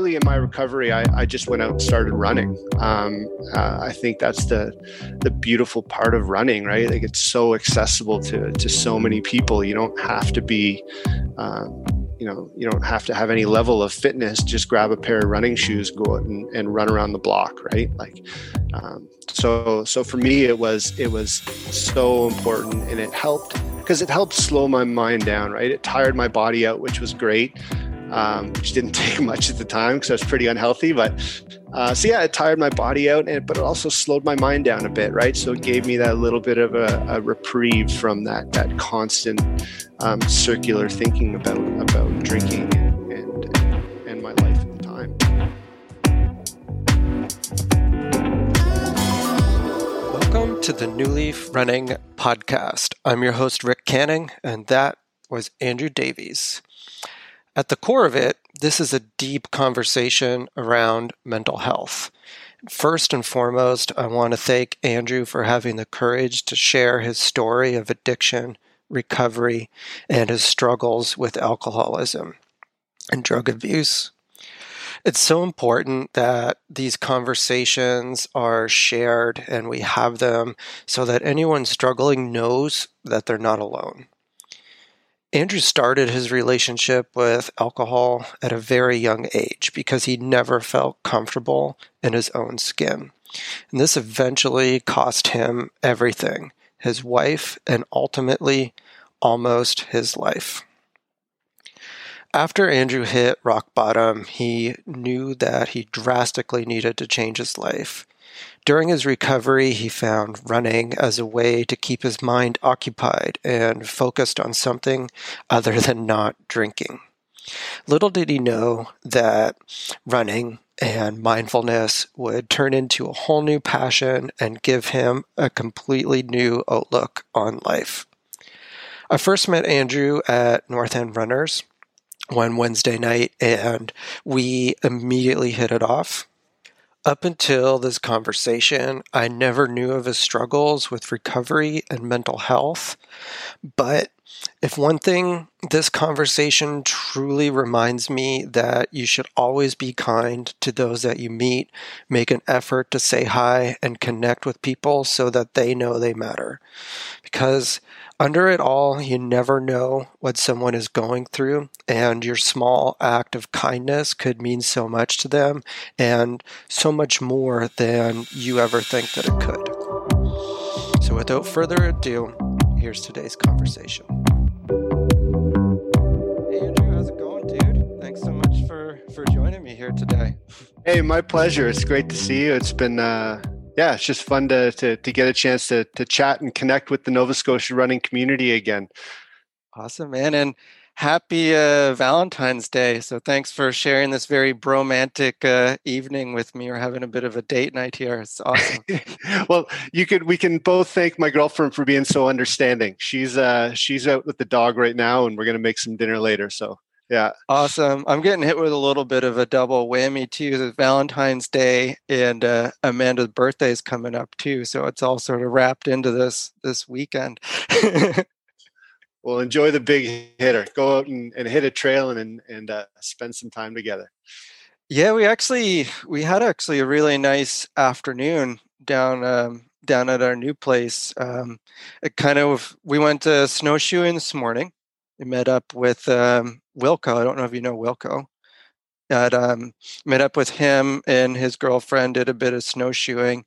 early in my recovery, I, I just went out and started running. Um, uh, I think that's the the beautiful part of running, right? Like it's so accessible to to so many people. You don't have to be. Um, you know, you don't have to have any level of fitness. Just grab a pair of running shoes, go out and, and run around the block, right? Like, um, so so for me, it was it was so important, and it helped because it helped slow my mind down, right? It tired my body out, which was great um, which didn't take much at the time because I was pretty unhealthy. But uh, so yeah, it tired my body out, and but it also slowed my mind down a bit, right? So it gave me that little bit of a, a reprieve from that that constant um, circular thinking about about drinking and, and and my life at the time. Welcome to the New Leaf Running Podcast. I'm your host, Rick Canning, and that was Andrew Davies. At the core of it, this is a deep conversation around mental health. First and foremost, I want to thank Andrew for having the courage to share his story of addiction, recovery, and his struggles with alcoholism and drug abuse. It's so important that these conversations are shared and we have them so that anyone struggling knows that they're not alone. Andrew started his relationship with alcohol at a very young age because he never felt comfortable in his own skin. And this eventually cost him everything his wife, and ultimately almost his life. After Andrew hit rock bottom, he knew that he drastically needed to change his life. During his recovery, he found running as a way to keep his mind occupied and focused on something other than not drinking. Little did he know that running and mindfulness would turn into a whole new passion and give him a completely new outlook on life. I first met Andrew at North End Runners one Wednesday night, and we immediately hit it off. Up until this conversation, I never knew of his struggles with recovery and mental health. But if one thing this conversation truly reminds me that you should always be kind to those that you meet, make an effort to say hi and connect with people so that they know they matter. Because under it all, you never know what someone is going through, and your small act of kindness could mean so much to them and so much more than you ever think that it could. So, without further ado, here's today's conversation. Hey, Andrew, how's it going, dude? Thanks so much for, for joining me here today. Hey, my pleasure. It's great to see you. It's been, uh, yeah, it's just fun to, to, to get a chance to, to chat and connect with the Nova Scotia running community again. Awesome, man. And happy uh, Valentine's Day. So thanks for sharing this very bromantic uh, evening with me. We're having a bit of a date night here. It's awesome. well, you could we can both thank my girlfriend for being so understanding. She's uh she's out with the dog right now and we're gonna make some dinner later. So yeah. Awesome. I'm getting hit with a little bit of a double whammy too. It's Valentine's Day and uh, Amanda's birthday is coming up too, so it's all sort of wrapped into this this weekend. well, enjoy the big hitter. Go out and, and hit a trail and and uh, spend some time together. Yeah, we actually we had actually a really nice afternoon down um, down at our new place. Um, it kind of we went snowshoeing this morning. Met up with um, Wilco. I don't know if you know Wilco. Um, met up with him and his girlfriend, did a bit of snowshoeing,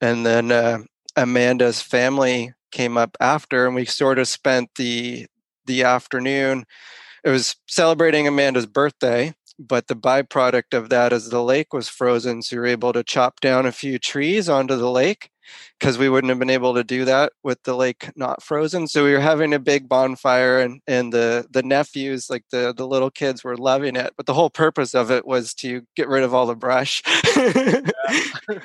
and then uh, Amanda's family came up after, and we sort of spent the the afternoon. It was celebrating Amanda's birthday, but the byproduct of that is the lake was frozen, so you're able to chop down a few trees onto the lake because we wouldn't have been able to do that with the lake not frozen. So we were having a big bonfire, and and the the nephews, like the the little kids, were loving it. But the whole purpose of it was to get rid of all the brush,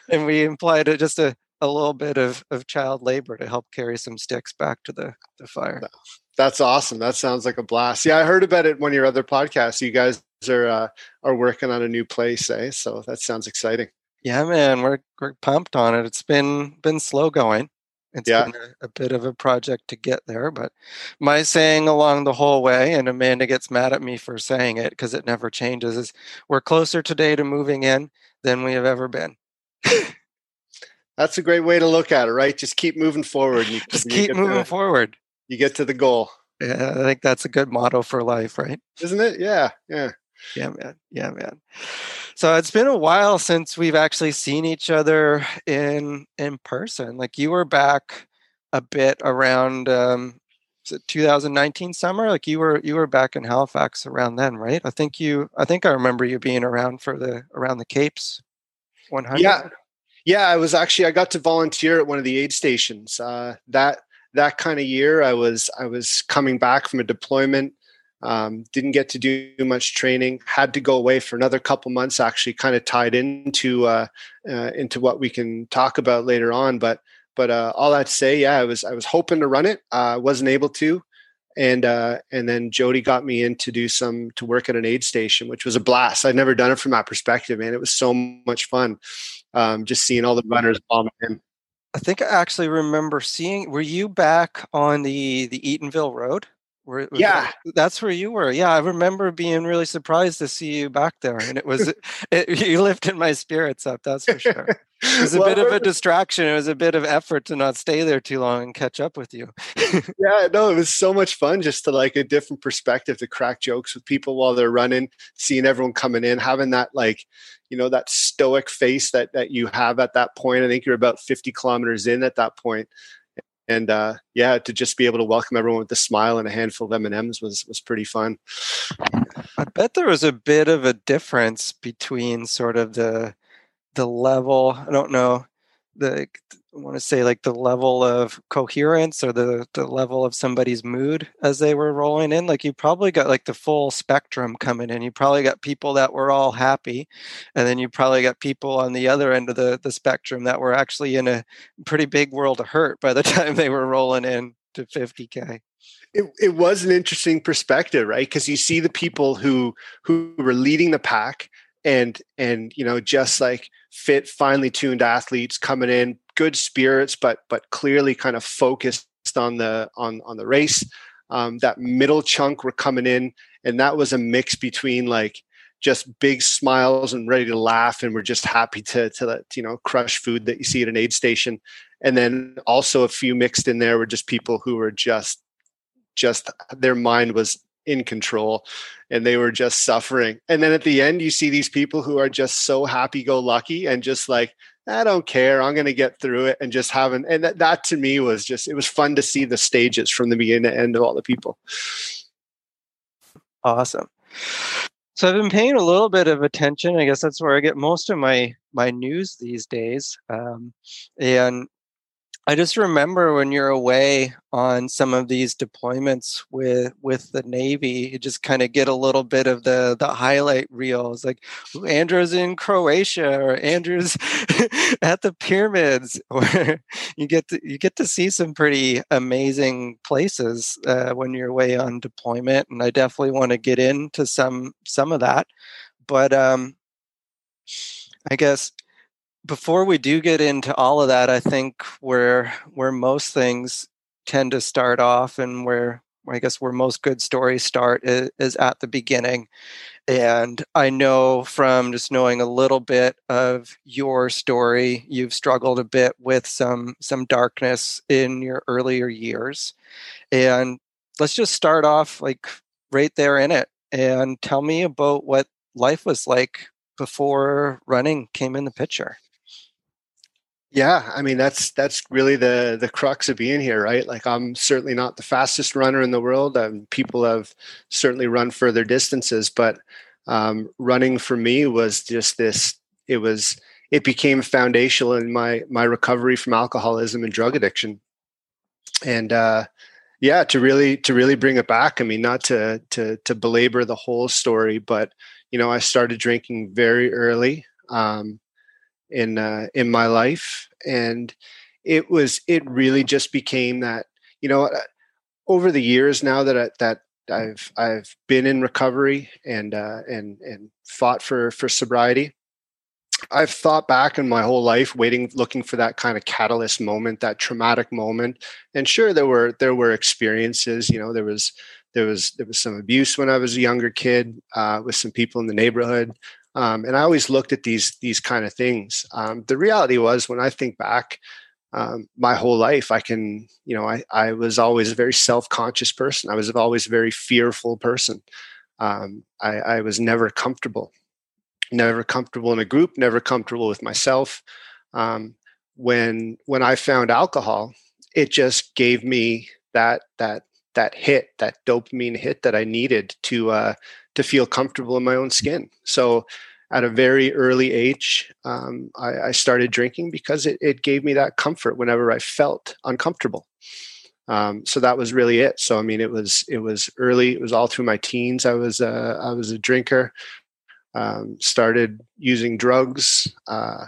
and we implied it just a a little bit of, of child labor to help carry some sticks back to the, the fire. That's awesome. That sounds like a blast. Yeah, I heard about it one of your other podcasts. You guys are uh, are working on a new place, eh? So that sounds exciting. Yeah, man, we're we're pumped on it. It's been been slow going, It's yeah. been a, a, bit of a project to get there, but my saying along the whole way, and Amanda gets mad at me for saying it because it never changes, is we're closer today to moving in than we have ever been. That's a great way to look at it, right? Just keep moving forward. You, Just keep moving to, forward. You get to the goal. Yeah, I think that's a good motto for life, right? Isn't it? Yeah, yeah. Yeah, man. Yeah, man. So it's been a while since we've actually seen each other in in person. Like you were back a bit around um 2019 summer? Like you were you were back in halifax around then right? I think you i think i remember you being around for the around the capes 100 yeah. Yeah i was actually i got to volunteer at one of the aid stations. Uh, that that kind of year i was i was coming back from a deployment um, didn't get to do much training. Had to go away for another couple months. Actually, kind of tied into uh, uh, into what we can talk about later on. But but uh, all that to say, yeah, I was I was hoping to run it. I wasn't able to, and uh, and then Jody got me in to do some to work at an aid station, which was a blast. I'd never done it from that perspective, man. It was so much fun, um, just seeing all the runners bombing in. I think I actually remember seeing. Were you back on the the Eatonville Road? Were, yeah, that, that's where you were. Yeah, I remember being really surprised to see you back there, and it was it, you lifted my spirits up. That's for sure. It was a well, bit of a distraction. It was a bit of effort to not stay there too long and catch up with you. yeah, no, it was so much fun just to like a different perspective to crack jokes with people while they're running, seeing everyone coming in, having that like, you know, that stoic face that that you have at that point. I think you're about 50 kilometers in at that point and uh, yeah, to just be able to welcome everyone with a smile and a handful of M and M's was was pretty fun. I bet there was a bit of a difference between sort of the the level. I don't know the I want to say like the level of coherence or the the level of somebody's mood as they were rolling in like you probably got like the full spectrum coming in. You probably got people that were all happy and then you probably got people on the other end of the the spectrum that were actually in a pretty big world of hurt by the time they were rolling in to 50k it, it was an interesting perspective right? Because you see the people who who were leading the pack and and you know just like fit finely tuned athletes coming in good spirits but but clearly kind of focused on the on on the race. Um, that middle chunk were coming in and that was a mix between like just big smiles and ready to laugh and we're just happy to to let, you know crush food that you see at an aid station. And then also a few mixed in there were just people who were just just their mind was in control and they were just suffering. And then at the end, you see these people who are just so happy go lucky and just like, I don't care. I'm going to get through it and just having, and that, that to me was just, it was fun to see the stages from the beginning to end of all the people. Awesome. So I've been paying a little bit of attention. I guess that's where I get most of my my news these days. Um, and I just remember when you're away on some of these deployments with with the Navy, you just kind of get a little bit of the the highlight reels, like Andrew's in Croatia or Andrew's at the pyramids, or you get to you get to see some pretty amazing places uh, when you're away on deployment, and I definitely want to get into some some of that, but um, I guess before we do get into all of that, I think where where most things tend to start off and where I guess where most good stories start is, is, at the beginning. And I know from just knowing a little bit of your story, you've struggled a bit with some some darkness in your earlier years. And let's just start off like right there in it and tell me about what life was like before running came in the picture. Yeah, I mean that's that's really the the crux of being here, right? Like I'm certainly not the fastest runner in the world. Um, people have certainly run further distances, but um, running for me was just this. It was it became foundational in my my recovery from alcoholism and drug addiction, and uh, yeah, to really to really bring it back. I mean, not to to to belabor the whole story, but you know, I started drinking very early. Um, in uh, in my life, and it was it really just became that you know uh, over the years now that I, that I've I've been in recovery and uh, and and fought for for sobriety. I've thought back in my whole life, waiting, looking for that kind of catalyst moment, that traumatic moment. And sure, there were there were experiences. You know, there was there was there was some abuse when I was a younger kid uh, with some people in the neighborhood. Um, and I always looked at these these kind of things. Um, the reality was, when I think back, um, my whole life, I can, you know, I, I was always a very self conscious person. I was always a very fearful person. Um, I, I was never comfortable never comfortable in a group, never comfortable with myself. Um, when when I found alcohol, it just gave me that that that hit, that dopamine hit that I needed to uh, to feel comfortable in my own skin. So at a very early age, um, I, I, started drinking because it, it gave me that comfort whenever I felt uncomfortable. Um, so that was really it. So I mean, it was it was early. It was all through my teens. I was a, I was a drinker um, started using drugs uh,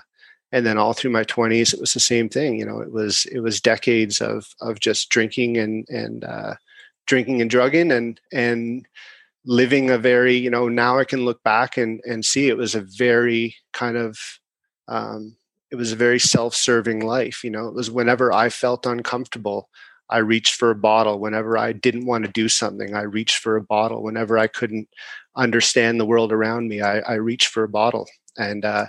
and then all through my 20s it was the same thing you know it was it was decades of of just drinking and and uh, drinking and drugging and and living a very you know now i can look back and and see it was a very kind of um, it was a very self-serving life you know it was whenever i felt uncomfortable I reached for a bottle whenever I didn't want to do something. I reached for a bottle whenever I couldn't understand the world around me. I, I reached for a bottle, and uh,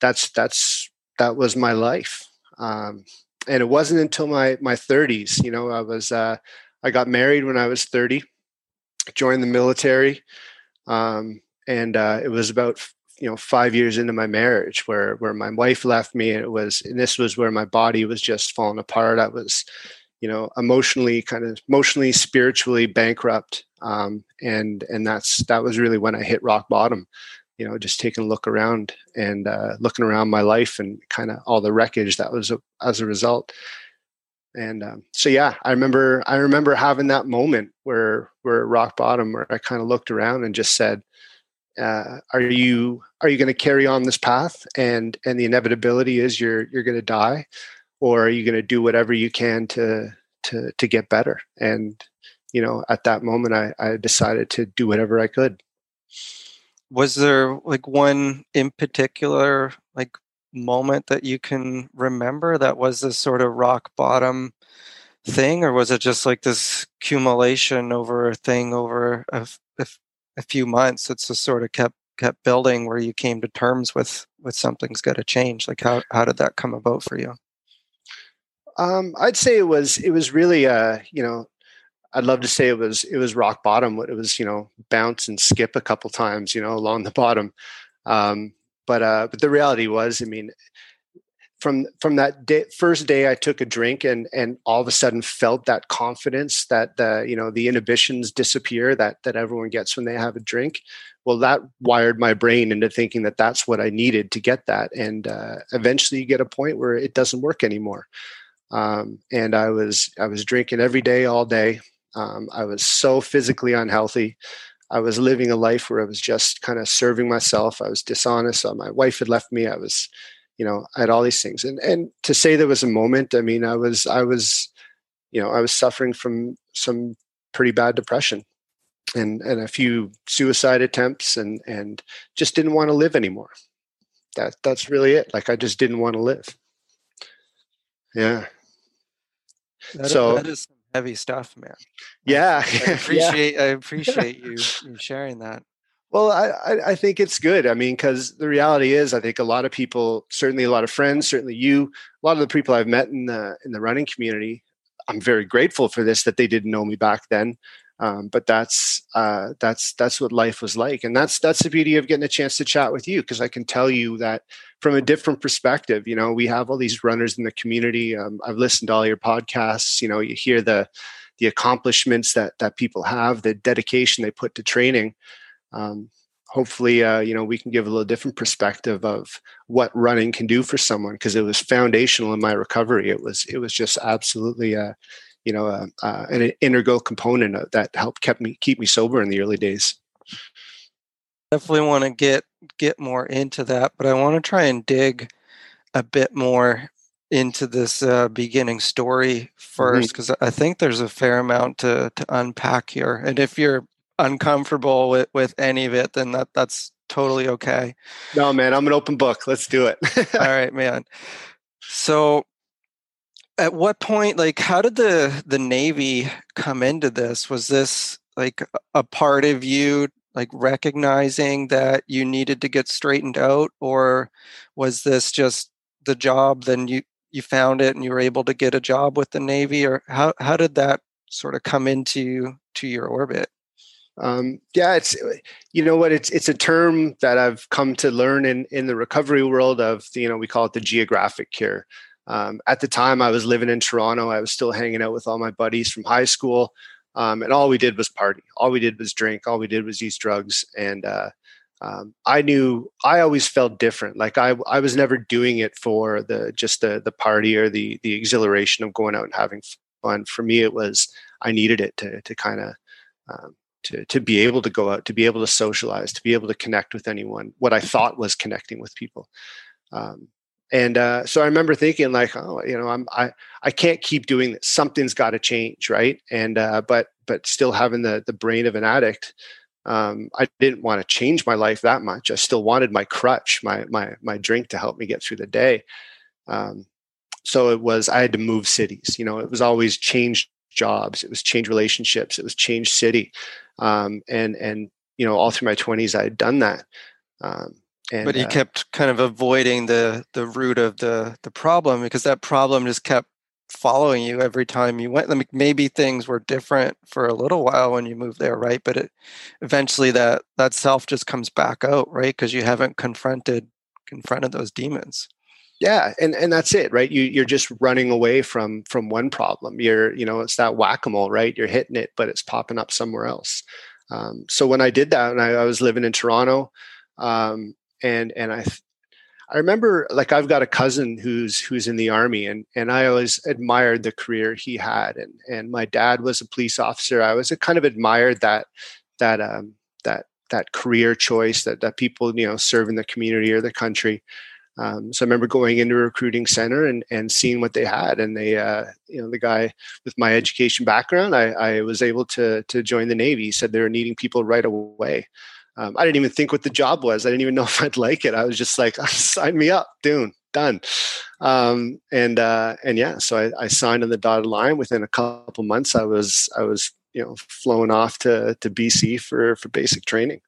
that's that's that was my life. Um, and it wasn't until my my 30s. You know, I was uh, I got married when I was 30, joined the military, um, and uh, it was about you know five years into my marriage where where my wife left me and it was and this was where my body was just falling apart. I was you know emotionally kind of emotionally spiritually bankrupt um, and and that's that was really when i hit rock bottom you know just taking a look around and uh, looking around my life and kind of all the wreckage that was a, as a result and um, so yeah i remember i remember having that moment where where rock bottom where i kind of looked around and just said uh, are you are you going to carry on this path and and the inevitability is you're you're going to die? Or are you going to do whatever you can to to to get better? And you know at that moment i i decided to do whatever i could. Was there like one in particular like moment that you can remember that was this sort of rock bottom thing or was it just like this accumulation over a thing over a, a, a few months it's just sort of kept kept building where you came to terms with with something's got to change like how how did that come about for you um, I'd say it was it was really uh, you know I'd love to say it was it was rock bottom. It was you know bounce and skip a couple times you know along the bottom, um, but uh, but the reality was I mean from from that day, first day I took a drink and and all of a sudden felt that confidence that the you know the inhibitions disappear that that everyone gets when they have a drink. Well, that wired my brain into thinking that that's what I needed to get that, and uh, eventually you get a point where it doesn't work anymore um, and I was I was drinking every day, all day. Um, I was so physically unhealthy. I was living a life where I was just kind of serving myself. I was dishonest. Uh, my wife had left me. I was, you know, I had all these things. And and to say there was a moment, I mean, I was I was, you know, I was suffering from some pretty bad depression and and a few suicide attempts and and just didn't want to live anymore. That that's really it. Like I just didn't want to live. Yeah. That so is, that is heavy stuff, man. Yeah, I appreciate yeah. I appreciate you, you sharing that. Well, I, I think it's good. I mean, because the reality is, I think a lot of people, certainly a lot of friends, certainly you, a lot of the people I've met in the in the running community, I'm very grateful for this that they didn't know me back then. Um, but that's uh, that's that's what life was like, and that's that's the beauty of getting a chance to chat with you because I can tell you that from a different perspective. You know, we have all these runners in the community. Um, I've listened to all your podcasts. You know, you hear the the accomplishments that that people have, the dedication they put to training. Um, hopefully, uh, you know, we can give a little different perspective of what running can do for someone because it was foundational in my recovery. It was it was just absolutely. Uh, you know, uh, uh, an integral component that helped kept me keep me sober in the early days. Definitely want to get get more into that, but I want to try and dig a bit more into this uh, beginning story first because mm-hmm. I think there's a fair amount to to unpack here. And if you're uncomfortable with with any of it, then that that's totally okay. No, man, I'm an open book. Let's do it. All right, man. So at what point like how did the the navy come into this? Was this like a part of you like recognizing that you needed to get straightened out? Or was this just the job then you you found it and you were able to get a job with the navy? Or how how did that sort of come into to your orbit? Um, yeah it's you know what? It's it's a term that i've come to learn in in the recovery world of you know we call it the geographic cure um, at the time i was living in toronto i was still hanging out with all my buddies from high school um, and all we did was party all we did was drink all we did was use drugs and uh, um, I knew I always felt different. Like I, I was never doing it for the just the the party or the the exhilaration of going out and having fun. For me, it was I needed it to to kind of um, to to be able to go out, to be able to socialize, to be able to connect with anyone. What I thought was connecting with people. Um, and uh, so I remember thinking like, oh, you know, I'm I I can't keep doing this. Something's got to change, right? And uh, but but still having the the brain of an addict, um, I didn't want to change my life that much. I still wanted my crutch, my my my drink to help me get through the day. Um, so it was I had to move cities. You know, it was always change jobs, it was change relationships, it was change city, um, and and you know all through my twenties I had done that. Um, and, but you uh, kept kind of avoiding the the root of the the problem because that problem just kept following you every time you went. Maybe things were different for a little while when you moved there, right? But it, eventually, that that self just comes back out, right? Because you haven't confronted confronted those demons. Yeah, and and that's it, right? You you're just running away from from one problem. You're you know it's that whack a mole, right? You're hitting it, but it's popping up somewhere else. Um, so when I did that, and I, I was living in Toronto, um, and and I I remember like I've got a cousin who's who's in the army and and I always admired the career he had and and my dad was a police officer. I was kind of admired that that um that that career choice that that people you know serve in the community or the country. Um, so I remember going into a recruiting center and, and seeing what they had, and they, uh, you know, the guy with my education background, I, I was able to to join the Navy. He said they were needing people right away, um, I didn't even think what the job was. I didn't even know if I'd like it. I was just like, sign me up, dude, done. Um, and uh, and yeah, so I, I, signed on the dotted line. Within a couple months, I was I was you know flown off to to BC for for basic training.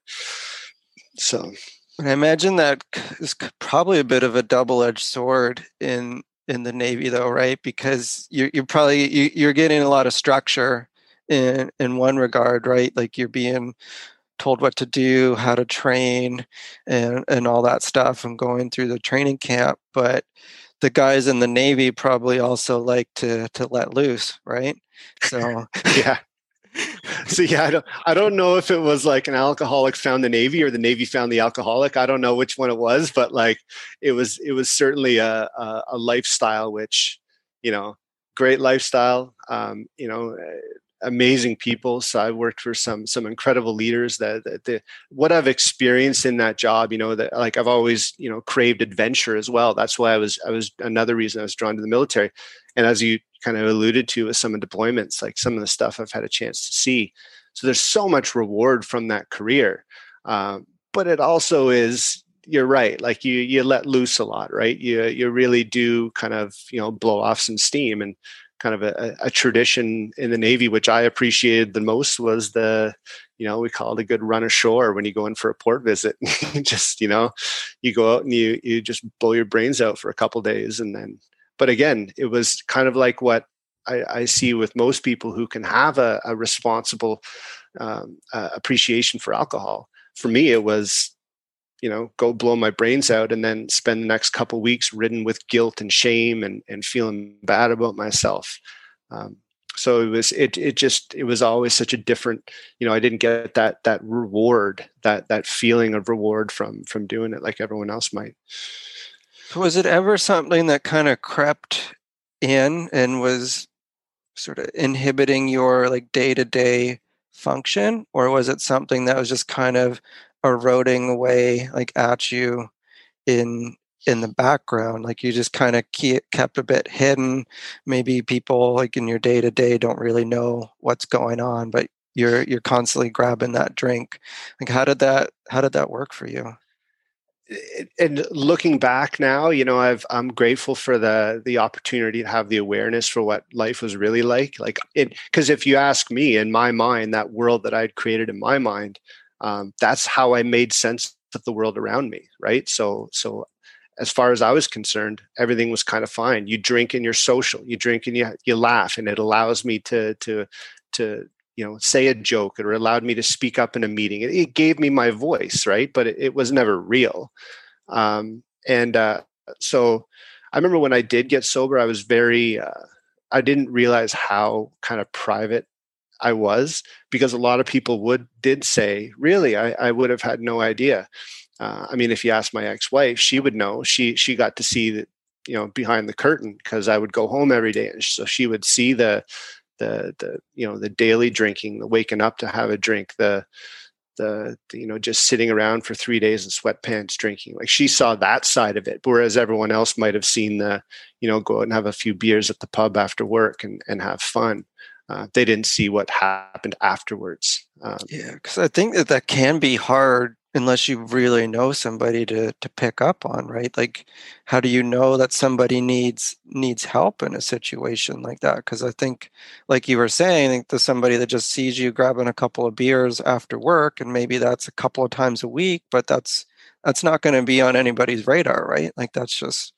So, I imagine that is probably a bit of a double edged sword in in the Navy, though, right? Because you're you're probably you, you're getting a lot of structure in in one regard, right? Like you're being told what to do, how to train, and and all that stuff, and going through the training camp. But the guys in the Navy probably also like to to let loose, right? So yeah. so yeah, I don't, I don't know if it was like an alcoholic found the Navy or the Navy found the alcoholic. I don't know which one it was, but like it was, it was certainly a, a, a lifestyle, which, you know, great lifestyle. Um, you know, amazing people. So I worked for some some incredible leaders. That, that the, what I've experienced in that job, you know, that like I've always you know craved adventure as well. That's why I was I was another reason I was drawn to the military. And as you kind of alluded to with some of deployments, like some of the stuff I've had a chance to see. So there's so much reward from that career, um, but it also is you're right like you you let loose a lot right you you really do kind of you know blow off some steam and kind of a, a, tradition in the Navy, which I appreciated the most was the, you know, we call it a good run ashore when you go in for a port visit. just, you know, you go out and you you just blow your brains out for a couple days, and then. But again, it was kind of like what I, I see with most people who can have a, a responsible um, uh, appreciation for alcohol. For me, it was you know go blow my brains out and then spend the next couple weeks ridden with guilt and shame and and feeling bad about myself. Um, so it was it it just it was always such a different you know i didn't get that that reward that that feeling of reward from from doing it like everyone else might. Was it ever something that kind of crept in and was sort of inhibiting your like day-to-day function? Or was it something that was just kind of eroding away like at you in in the background like you just kind of kept a bit hidden. Maybe people like in your day to day don't really know what's going on but you're you're constantly grabbing that drink. Like how did that how did that work for you? And looking back now you know i've i'm grateful for the the opportunity to have the awareness for what life was really like like it because if you ask me in my mind that world that i'd created in my mind um, that's how i made sense of the world around me right? So so as far as i was concerned everything was kind of fine. You drink and you're social. You drink and you, you laugh and it allows me to to to you know say a joke or allowed me to speak up in a meeting. It, it gave me my voice right? But it, it was never real. Um, and uh, so i remember when i did get sober i was very uh, i didn't realize how kind of private i was because a lot of people would did say really? I, I would have had no idea. Uh, i mean if you ask my ex-wife she would know. She she got to see that you know behind the curtain because i would go home every day and so she would see the the the you know the daily drinking, the waking up to have a drink, the the, the, you know just sitting around for three days in sweatpants drinking. Like she saw that side of it whereas everyone else might have seen the you know go out and have a few beers at the pub after work and, and have fun uh, they didn't see what happened afterwards um, yeah because i think that that can be hard unless you really know somebody to to pick up on right? Like how do you know that somebody needs needs help in a situation like that? Because i think like you were saying I think there's somebody that just sees you grabbing a couple of beers after work and maybe that's a couple of times a week but that's that's not going to be on anybody's radar right? Like that's just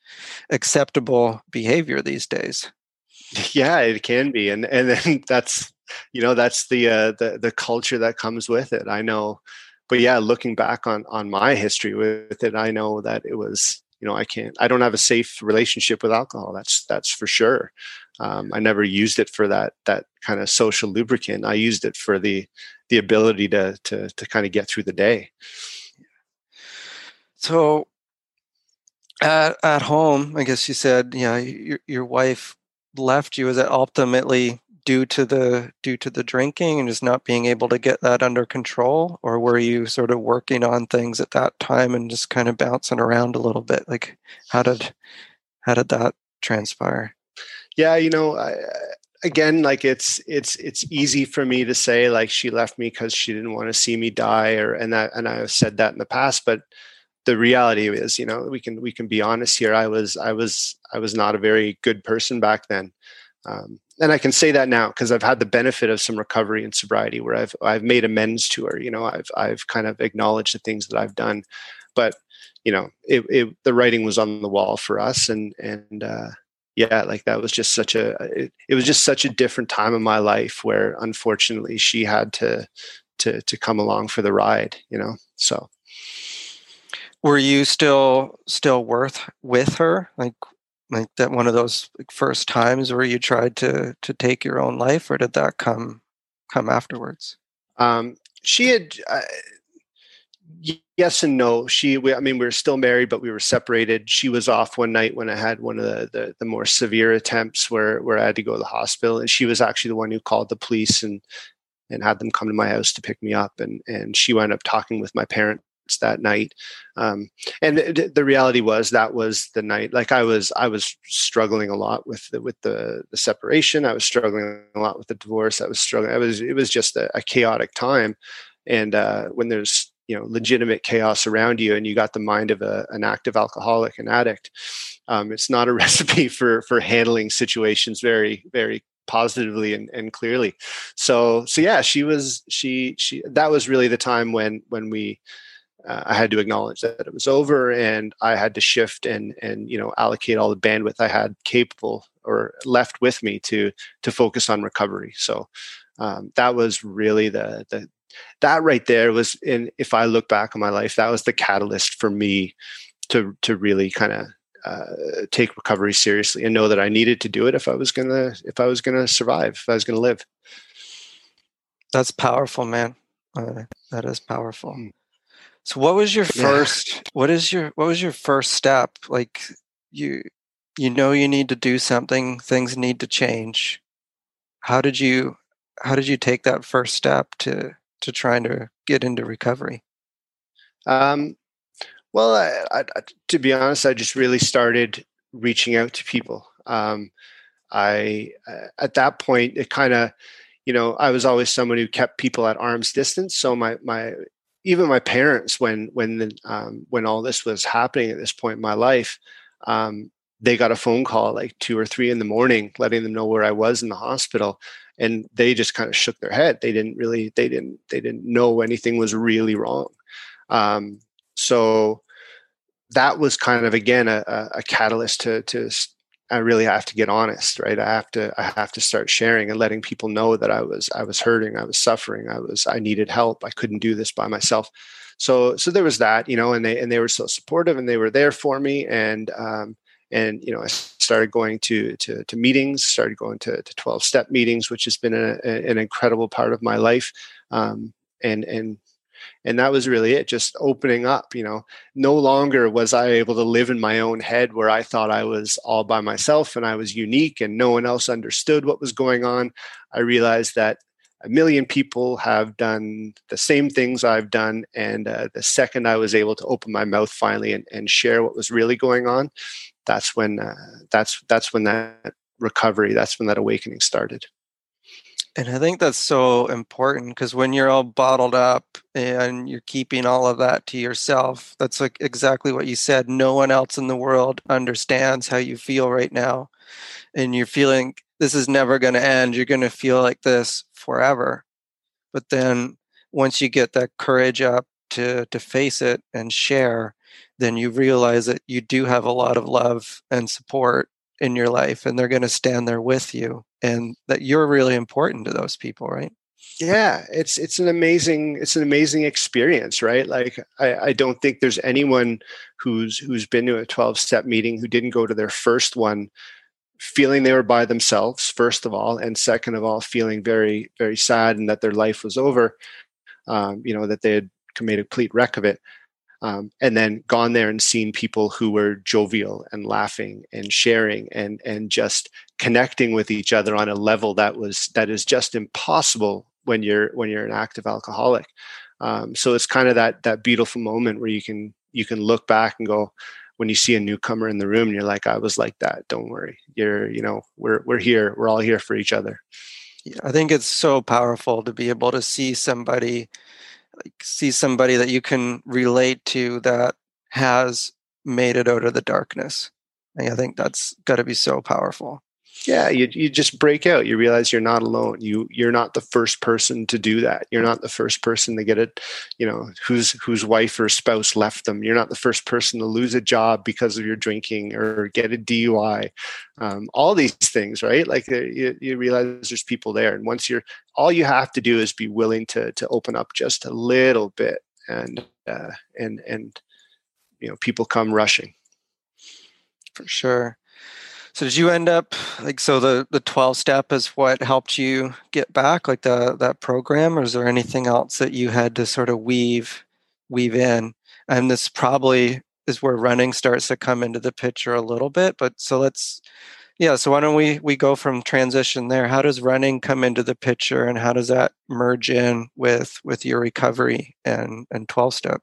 acceptable behavior these days yeah it can be and and then that's you know that's the uh the the culture that comes with it i know but yeah, looking back on on my history with it, I know that it was you know I can't I don't have a safe relationship with alcohol. That's that's for sure. Um, I never used it for that that kind of social lubricant. I used it for the the ability to to to kind of get through the day. So at at home, I guess you said, yeah, your your wife left you. Is it ultimately due to the due to the drinking and just not being able to get that under control? Or were you sort of working on things at that time and just kind of bouncing around a little bit? Like how did how did that transpire? Yeah you know I, again like it's it's it's easy for me to say like she left me because she didn't want to see me die or and that and i've said that in the past but the reality is you know we can we can be honest here i was i was i was not a very good person back then um, and I can say that now because I've had the benefit of some recovery and sobriety where I've I've made amends to her. You know, I've I've kind of acknowledged the things that I've done, but you know, it, it the writing was on the wall for us, and and uh, yeah, like that was just such a it, it was just such a different time in my life where unfortunately she had to to to come along for the ride. You know, so were you still still worth with her? Like like that one of those first times where you tried to to take your own life or did that come come afterwards? Um she had uh, yes and no. She we, i mean we were still married but we were separated. She was off one night when i had one of the, the, the more severe attempts where where i had to go to the hospital and she was actually the one who called the police and and had them come to my house to pick me up and and she wound up talking with my parents that night. Um, and the, the, reality was that was the night like i was i was struggling a lot with the, with the, the separation. I was struggling a lot with the divorce. I was struggling i was it was just a, a chaotic time. And uh, when there's you know legitimate chaos around you and you got the mind of a, an active alcoholic an addict um, it's not a recipe for for handling situations very very positively and, and clearly. So so yeah she was she she that was really the time when when we uh, I had to acknowledge that it was over, and I had to shift and and you know allocate all the bandwidth I had capable or left with me to to focus on recovery. So um, that was really the the that right there was in if I look back on my life, that was the catalyst for me to to really kind of uh, take recovery seriously and know that I needed to do it if I was gonna if I was gonna survive, if I was gonna live. That's powerful, man. Uh, that is powerful. Mm. So what was your first yeah. what is your what was your first step? Like you you know you need to do something, things need to change. How did you how did you take that first step to to trying to get into recovery? Um well, I, I, to be honest, I just really started reaching out to people. Um, I, uh, at that point, it kind of, you know, I was always someone who kept people at arm's distance. So my my even my parents, when when the, um, when all this was happening at this point in my life, um, they got a phone call like two or three in the morning, letting them know where I was in the hospital, and they just kind of shook their head. They didn't really, they didn't, they didn't know anything was really wrong. Um, so that was kind of again a, a catalyst to to I really have to get honest, right? I have to I have to start sharing and letting people know that I was I was hurting, I was suffering, I was I needed help. I couldn't do this by myself. So so there was that, you know, and they and they were so supportive and they were there for me and um and you know I started going to to, to meetings, started going to, to 12 step meetings, which has been a, a, an incredible part of my life. Um, and and and that was really it just opening up you know. No longer was i able to live in my own head where i thought i was all by myself and i was unique and no one else understood what was going on. I realized that a million people have done the same things i've done and uh, the second i was able to open my mouth finally and, and share what was really going on that's when uh, that's that's when that recovery that's when that awakening started and I think that's so important because when you're all bottled up and you're keeping all of that to yourself, that's like exactly what you said. No one else in the world understands how you feel right now. And you're feeling this is never going to end. You're going to feel like this forever. But then once you get that courage up to, to face it and share, then you realize that you do have a lot of love and support in your life and they're going to stand there with you and that you're really important to those people right? Yeah it's it's an amazing it's an amazing experience right? Like i i don't think there's anyone who's who's been to a 12 step meeting who didn't go to their first one feeling they were by themselves first of all and second of all feeling very very sad and that their life was over um, you know that they had made a complete wreck of it um, and then gone there and seen people who were jovial and laughing and sharing and and just connecting with each other on a level that was that is just impossible when you're when you're an active alcoholic. Um, so it's kind of that that beautiful moment where you can you can look back and go when you see a newcomer in the room you're like i was like that don't worry. You're you know we're we're here we're all here for each other. I think it's so powerful to be able to see somebody like see somebody that you can relate to that has made it out of the darkness. And I think that's got to be so powerful yeah you, you just break out. You realize you're not alone. You you're not the first person to do that. You're not the first person to get it you know whose whose wife or spouse left them. You're not the first person to lose a job because of your drinking or get a dui um, all these things right? Like uh, you, you realize there's people there. And once you're all you have to do is be willing to to open up just a little bit and uh, and and you know people come rushing. For sure so did you end up like so the the 12 step is what helped you get back like the that program or is there anything else that you had to sort of weave weave in? And this probably is where running starts to come into the picture a little bit, but so let's yeah, so why don't we we go from transition there? How does running come into the picture and how does that merge in with with your recovery and and 12 step?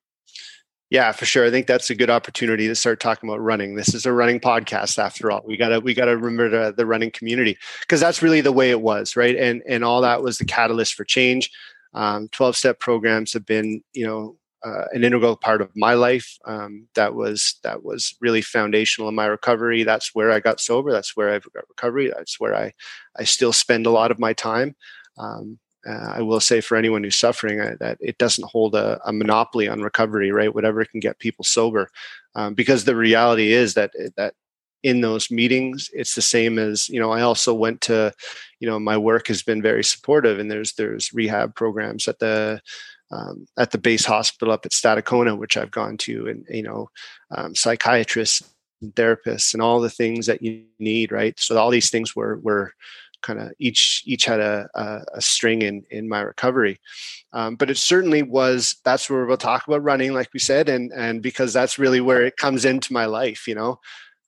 Yeah, for sure. I think that's a good opportunity to start talking about running. This is a running podcast after all. We gotta we gotta remember the, the running community because that's really the way it was, right? And and all that was the catalyst for change. Um, Twelve step programs have been, you know, uh, an integral part of my life. Um, that was that was really foundational in my recovery. That's where I got sober. That's where I've got recovery. That's where I I still spend a lot of my time. Um, uh, I will say for anyone who's suffering uh, that it doesn't hold a, a, monopoly on recovery, right? Whatever can get people sober, um, because the reality is that that in those meetings, it's the same as you know. I also went to, you know, my work has been very supportive, and there's there's rehab programs at the um, at the base hospital up at Stadacona, which I've gone to, and you know, um, psychiatrists, and therapists, and all the things that you need, right? So all these things were were kind of each each had a, a, a, string in in my recovery. Um, but it certainly was that's where we'll talk about running like we said and and because that's really where it comes into my life you know?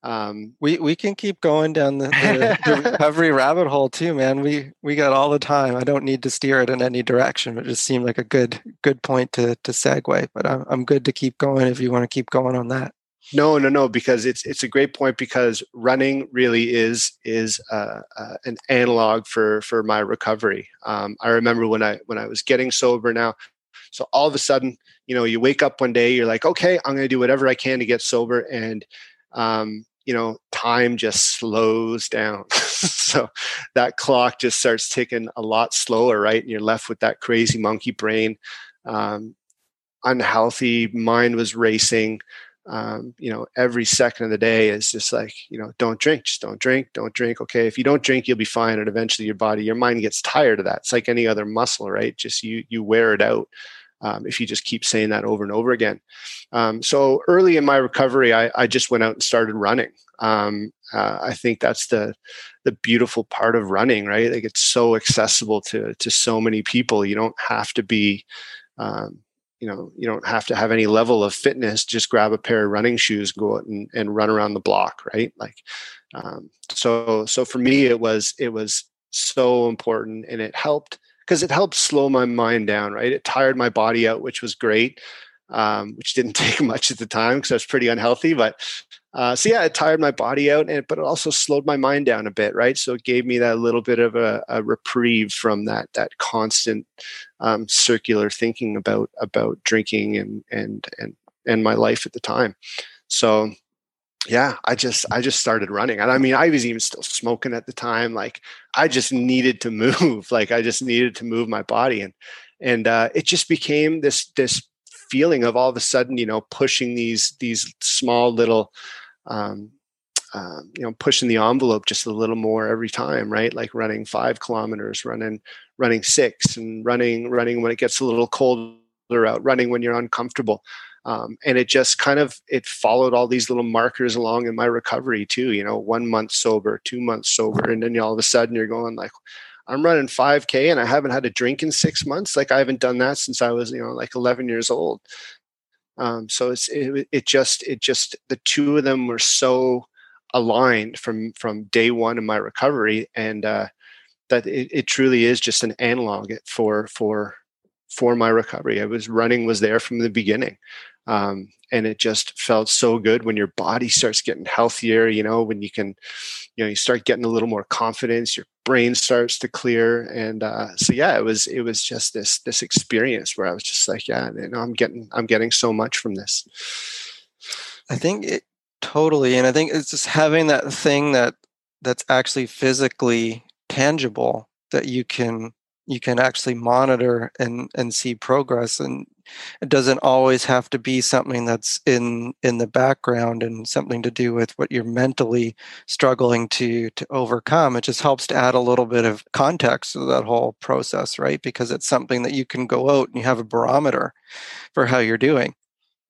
Um, we we can keep going down the, the, the recovery rabbit hole too man. We we got all the time. I don't need to steer it in any direction but it just seemed like a good good point to to segue but i'm, I'm good to keep going if you want to keep going on that No, no, no, because it's it's a great point because running really is is uh, uh, an analog for for my recovery. Um, I remember when I when I was getting sober now, so all of a sudden, you know, you wake up one day, you're like, okay, I'm going to do whatever I can to get sober, and um, you know, time just slows down. so that clock just starts ticking a lot slower, right? And you're left with that crazy monkey brain. Um, unhealthy mind was racing um, you know, every second of the day is just like, you know, don't drink, just don't drink, don't drink. Okay. If you don't drink, you'll be fine. And eventually your body, your mind gets tired of that. It's like any other muscle, right? Just you, you wear it out. Um, if you just keep saying that over and over again. Um, so early in my recovery, I, I, just went out and started running. Um, uh, I think that's the the beautiful part of running, right? Like it's so accessible to to so many people. You don't have to be um, you know you don't have to have any level of fitness just grab a pair of running shoes go out and, and run around the block right? Like um, so so for me it was it was so important and it helped because it helped slow my mind down right? It tired my body out which was great um, which didn't take much at the time because i was pretty unhealthy but uh, so yeah, it tired my body out, and but it also slowed my mind down a bit, right? So it gave me that little bit of a, a reprieve from that that constant um, circular thinking about about drinking and and and and my life at the time. So yeah, I just I just started running, and I mean I was even still smoking at the time. Like I just needed to move, like I just needed to move my body, and and uh, it just became this this feeling of all of a sudden, you know, pushing these these small little um, uh, you know pushing the envelope just a little more every time right? Like running five kilometers running running six and running running when it gets a little colder out running when you're uncomfortable. Um, and it just kind of it followed all these little markers along in my recovery too you know one month sober two months sober and then all of a sudden you're going like i'm running 5k and i haven't had a drink in six months? Like i haven't done that since i was you know like 11 years old um, so it's it, it just it just the two of them were so aligned from from day one in my recovery, and uh, that it, it truly is just an analog for for for my recovery. I was running was there from the beginning. Um, and it just felt so good when your body starts getting healthier you know when you can you know you start getting a little more confidence your brain starts to clear. And uh, so yeah it was it was just this this experience where i was just like yeah you know i'm getting i'm getting so much from this. I think it totally and i think it's just having that thing that that's actually physically tangible that you can you can actually monitor and and see progress and it doesn't always have to be something that's in in the background and something to do with what you're mentally struggling to to overcome. It just helps to add a little bit of context to that whole process right? Because it's something that you can go out and you have a barometer for how you're doing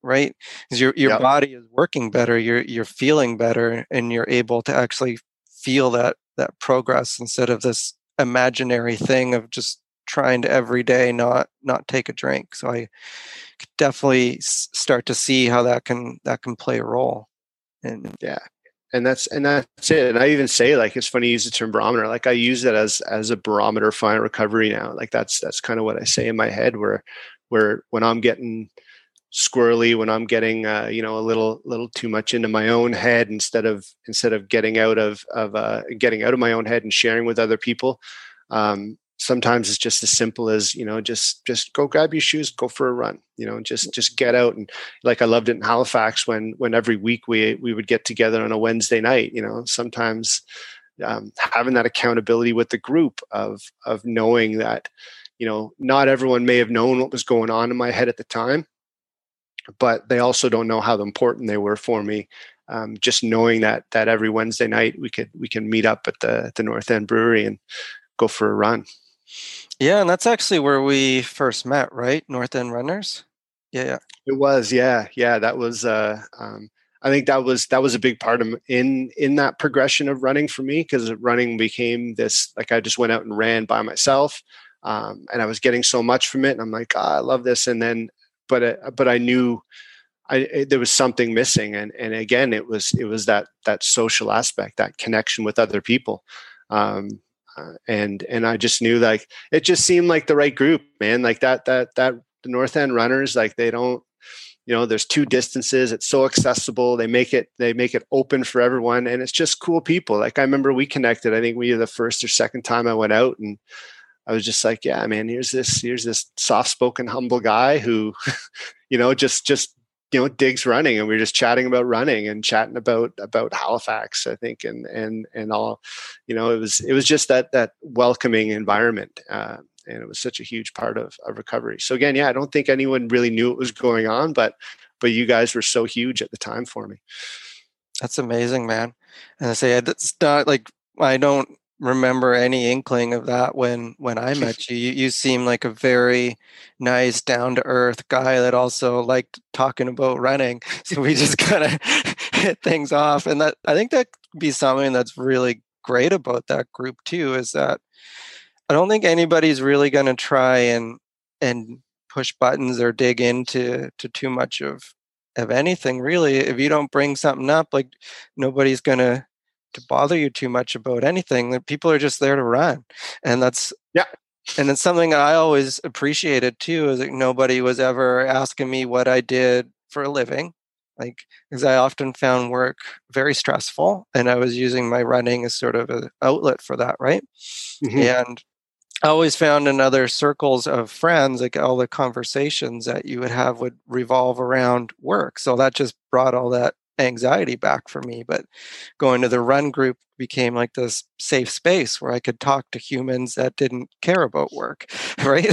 right? Because your your body is working better you're you're feeling better and you're able to actually feel that that progress instead of this imaginary thing of just trying to every day not not take a drink so i definitely start to see how that can that can play a role and yeah and that's and that's it and i even say like it's funny you use the term barometer like i use it as as a barometer for my recovery now like that's that's kind of what i say in my head where where when i'm getting squirrely when i'm getting uh, you know a little little too much into my own head instead of instead of getting out of of uh, getting out of my own head and sharing with other people um, sometimes it's just as simple as you know just just go grab your shoes go for a run you know just just get out and like i loved it in halifax when when every week we we would get together on a wednesday night you know sometimes um, having that accountability with the group of of knowing that you know not everyone may have known what was going on in my head at the time but they also don't know how important they were for me um, just knowing that that every wednesday night we could we can meet up at the the north end brewery and go for a run yeah, and that's actually where we first met, right? North End Runners. Yeah, yeah. It was, yeah, yeah. That was. Uh, um, I think that was that was a big part of in in that progression of running for me because running became this like I just went out and ran by myself, um, and I was getting so much from it, and I'm like, oh, I love this, and then but uh, but I knew I, it, there was something missing, and and again, it was it was that that social aspect, that connection with other people. Um, uh, and and I just knew like it just seemed like the right group, man. Like that that that the North End runners, like they don't you know there's two distances it's so accessible they make it they make it open for everyone and it's just cool people like i remember we connected i think we were the first or second time i went out and i was just like yeah man here's this here's this soft spoken humble guy who you know just just you know digs running and we are just chatting about running and chatting about about halifax i think and and and all you know it was it was just that that welcoming environment uh, and it was such a huge part of, of recovery. So again yeah i don't think anyone really knew what was going on but but you guys were so huge at the time for me. That's amazing man. And i say it's not like i don't remember any inkling of that when when I met you. You, you seem like a very nice, down to earth guy that also liked talking about running. So we just kind of hit things off, and that I think that could be something that's really great about that group too. Is that I don't think anybody's really going to try and and push buttons or dig into to too much of of anything really if you don't bring something up like nobody's going to to bother you too much about anything. That people are just there to run, and that's yeah. And it's something I always appreciated too. Is that nobody was ever asking me what I did for a living, like because I often found work very stressful, and I was using my running as sort of an outlet for that, right? Mm-hmm. And I always found in other circles of friends, like all the conversations that you would have would revolve around work. So that just brought all that anxiety back for me. But going to the run group became like this safe space where I could talk to humans that didn't care about work, right?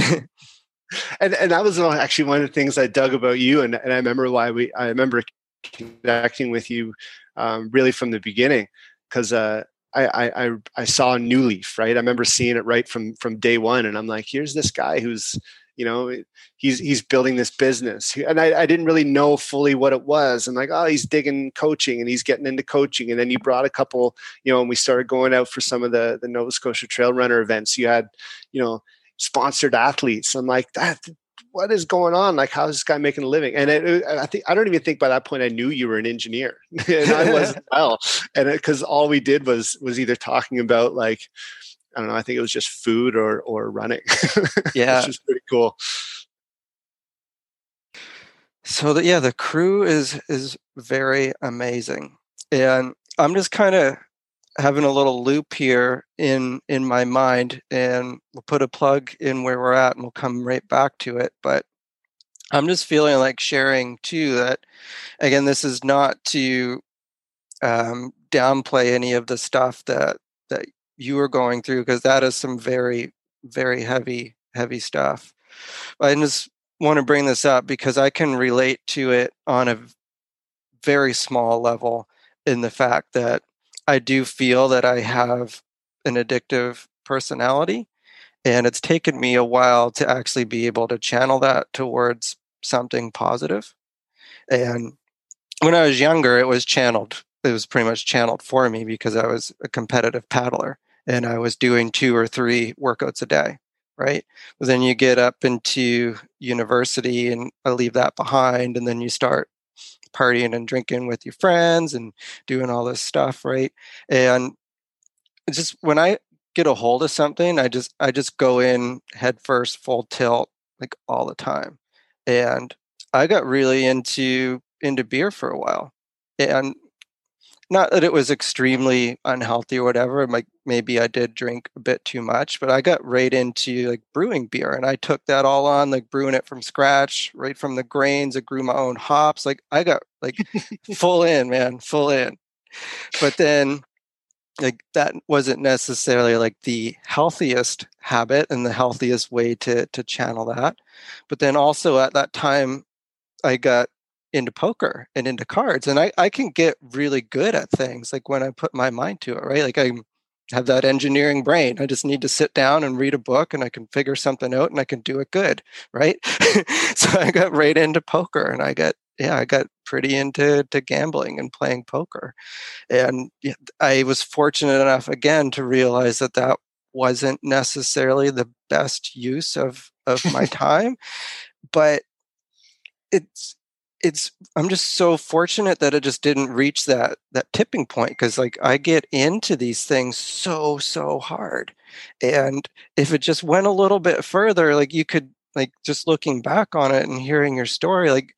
and and that was actually one of the things I dug about you, and, and I remember why we I remember connecting with you um, really from the beginning because uh, I, I I saw New Leaf right. I remember seeing it right from from day one, and I'm like, here's this guy who's you know he's he's building this business and I, I didn't really know fully what it was and like oh he's digging coaching and he's getting into coaching and then you brought a couple you know and we started going out for some of the the nova scotia trail runner events you had you know sponsored athletes i'm like that what is going on? Like, how's this guy making a living? And it, I think I don't even think by that point I knew you were an engineer, and I was well. And because all we did was was either talking about like I don't know. I think it was just food or or running. Yeah, which is pretty cool. So the, yeah, the crew is is very amazing, and I'm just kind of having a little loop here in in my mind, and we'll put a plug in where we're at, and we'll come right back to it. But I'm just feeling like sharing too that again, this is not to um, downplay any of the stuff that that you are going through because that is some very very heavy heavy stuff i just want to bring this up because i can relate to it on a very small level in the fact that i do feel that i have an addictive personality and it's taken me a while to actually be able to channel that towards something positive. and when i was younger it was channeled it was pretty much channeled for me because I was a competitive paddler and I was doing two or three workouts a day, right? But then you get up into university and I leave that behind, and then you start partying and drinking with your friends and doing all this stuff, right? And just when I get a hold of something, I just I just go in head first, full tilt, like all the time. And I got really into into beer for a while. And not that it was extremely unhealthy or whatever like maybe i did drink a bit too much but i got right into like brewing beer and i took that all on like brewing it from scratch right from the grains i grew my own hops like i got like full in man full in. But then like that wasn't necessarily like the healthiest habit and the healthiest way to to channel that. But then also at that time i got into poker and into cards and I, I can get really good at things like when i put my mind to it right? Like i have that engineering brain. I just need to sit down and read a book and i can figure something out and i can do it good right? So i got right into poker and i got yeah i got pretty into to gambling and playing poker. And i was fortunate enough again to realize that that wasn't necessarily the best use of of my time but it's it's i'm just so fortunate that it just didn't reach that that tipping point because like i get into these things so so hard and if it just went a little bit further like you could like just looking back on it and hearing your story like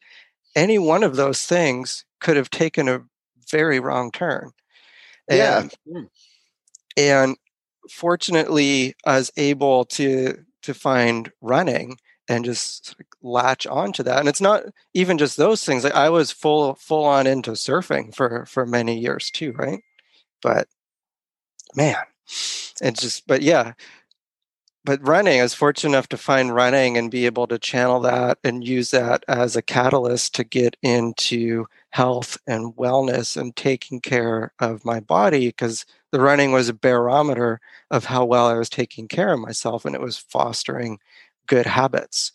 any one of those things could have taken a very wrong turn. And, yeah. And fortunately, I was able to to find running and just latch onto that. And it's not even just those things. Like I was full full on into surfing for for many years too, right? But man, it's just but yeah, but running, I was fortunate enough to find running and be able to channel that and use that as a catalyst to get into health and wellness and taking care of my body because the running was a barometer of how well I was taking care of myself and it was fostering good habits.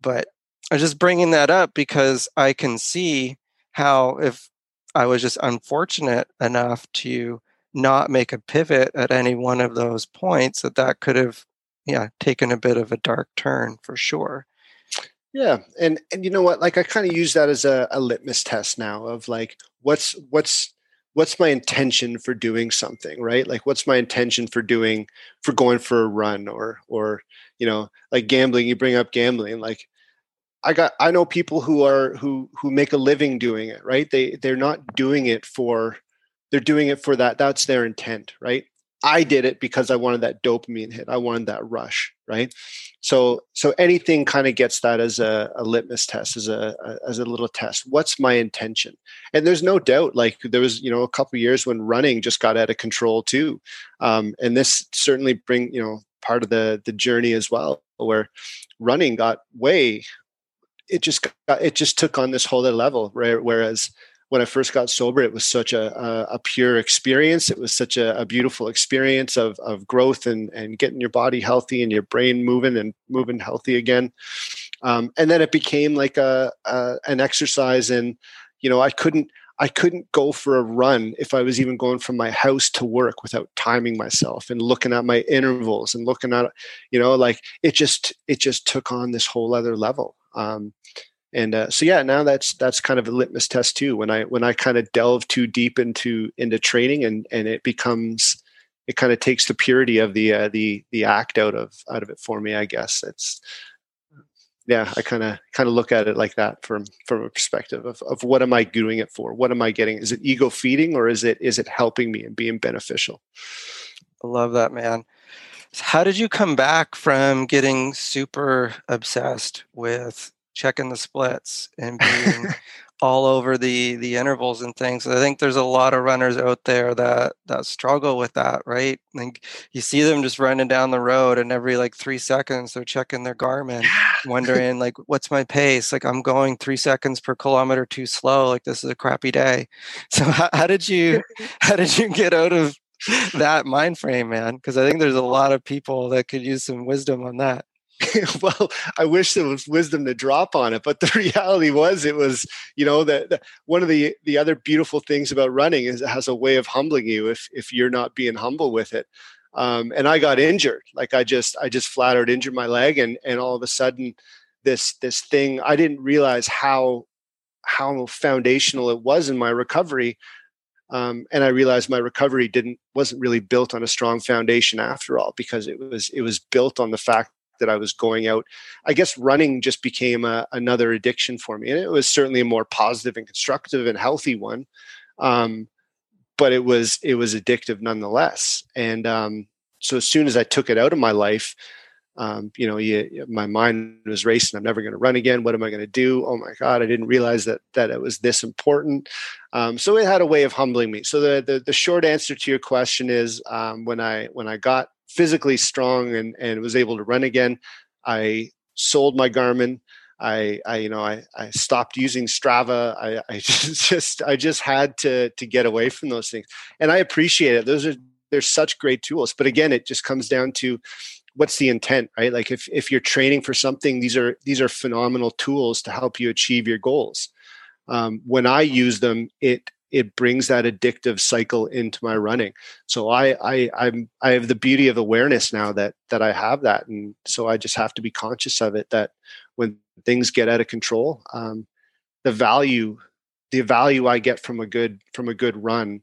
But I'm just bringing that up because I can see how if I was just unfortunate enough to not make a pivot at any one of those points that that could have yeah taken a bit of a dark turn for sure yeah and and you know what like i kind of use that as a, a litmus test now of like what's what's what's my intention for doing something right? Like what's my intention for doing for going for a run or or you know like gambling you bring up gambling like i got i know people who are who who make a living doing it right? They they're not doing it for they're doing it for that that's their intent right I did it because I wanted that dopamine hit. I wanted that rush, right? So, so anything kind of gets that as a, a litmus test, as a, a, as a little test. What's my intention? And there's no doubt, like there was, you know, a couple years when running just got out of control too, um, and this certainly bring, you know, part of the the journey as well, where running got way, it just got, it just took on this whole other level? Whereas when I first got sober, it was such a, a, a pure experience. It was such a, a, beautiful experience of, of growth and, and getting your body healthy and your brain moving and moving healthy again. Um, and then it became like a, a, an exercise and, you know, I couldn't, I couldn't go for a run if I was even going from my house to work without timing myself and looking at my intervals and looking at, you know, like it just, it just took on this whole other level. Um, and uh, so yeah now that's that's kind of a litmus test too. When i when i kind of delve too deep into into training and and it becomes it kind of takes the purity of the uh, the the act out of out of it for me i guess. It's yeah i kind of kind of look at it like that from from a perspective of, of what am i doing it for? What am i getting? Is it ego feeding or is it is it helping me and being beneficial? I love that man. How did you come back from getting super obsessed with checking the splits and being all over the the intervals and things. I think there's a lot of runners out there that that struggle with that, right? Like you see them just running down the road and every like 3 seconds they're checking their Garmin wondering like what's my pace? Like I'm going 3 seconds per kilometer too slow. Like this is a crappy day. So how, how did you how did you get out of that mind frame, man? Because I think there's a lot of people that could use some wisdom on that. well, I wish there was wisdom to drop on it, but the reality was it was, you know, that one of the the other beautiful things about running is it has a way of humbling you if if you're not being humble with it. Um, and I got injured, like I just I just flat out injured my leg, and and all of a sudden, this this thing I didn't realize how how foundational it was in my recovery. Um, and I realized my recovery didn't wasn't really built on a strong foundation after all because it was it was built on the fact that I was going out. I guess running just became a, another addiction for me, and it was certainly a more positive and constructive and healthy one. Um, but it was it was addictive nonetheless. And um, so as soon as I took it out of my life, um, you know, you, my mind was racing. I'm never going to run again. What am I going to do? Oh my God, I didn't realize that that it was this important. Um, so it had a way of humbling me. So the, the, the short answer to your question is um, when I when I got physically strong and, and was able to run again. I sold my Garmin. I, I you know, I, I stopped using Strava. I, I just, I just had to, to get away from those things. And I appreciate it. Those are, they're such great tools. But again, it just comes down to what's the intent, right? Like if, if you're training for something, these are, these are phenomenal tools to help you achieve your goals. Um, when I use them, it it brings that addictive cycle into my running. So I I I'm I have the beauty of awareness now that that I have that, and so I just have to be conscious of it. That when things get out of control, um, the value the value I get from a good from a good run,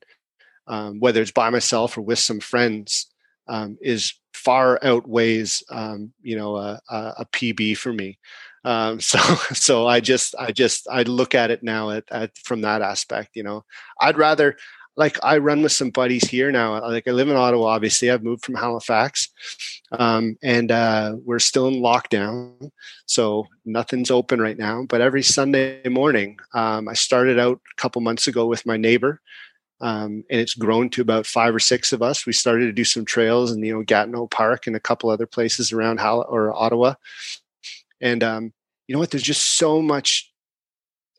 um, whether it's by myself or with some friends, um, is far outweighs um, you know a, a, PB for me. Um, so so I just I just I look at it now at, at from that aspect. You know, I'd rather like I run with some buddies here now. Like I live in Ottawa, obviously. I've moved from Halifax, um, and uh, we're still in lockdown, so nothing's open right now. But every Sunday morning, um, I started out a couple months ago with my neighbor, um, and it's grown to about five or six of us. We started to do some trails in you know Gatineau Park and a couple other places around Hall- or Ottawa, and um, you know what? There's just so much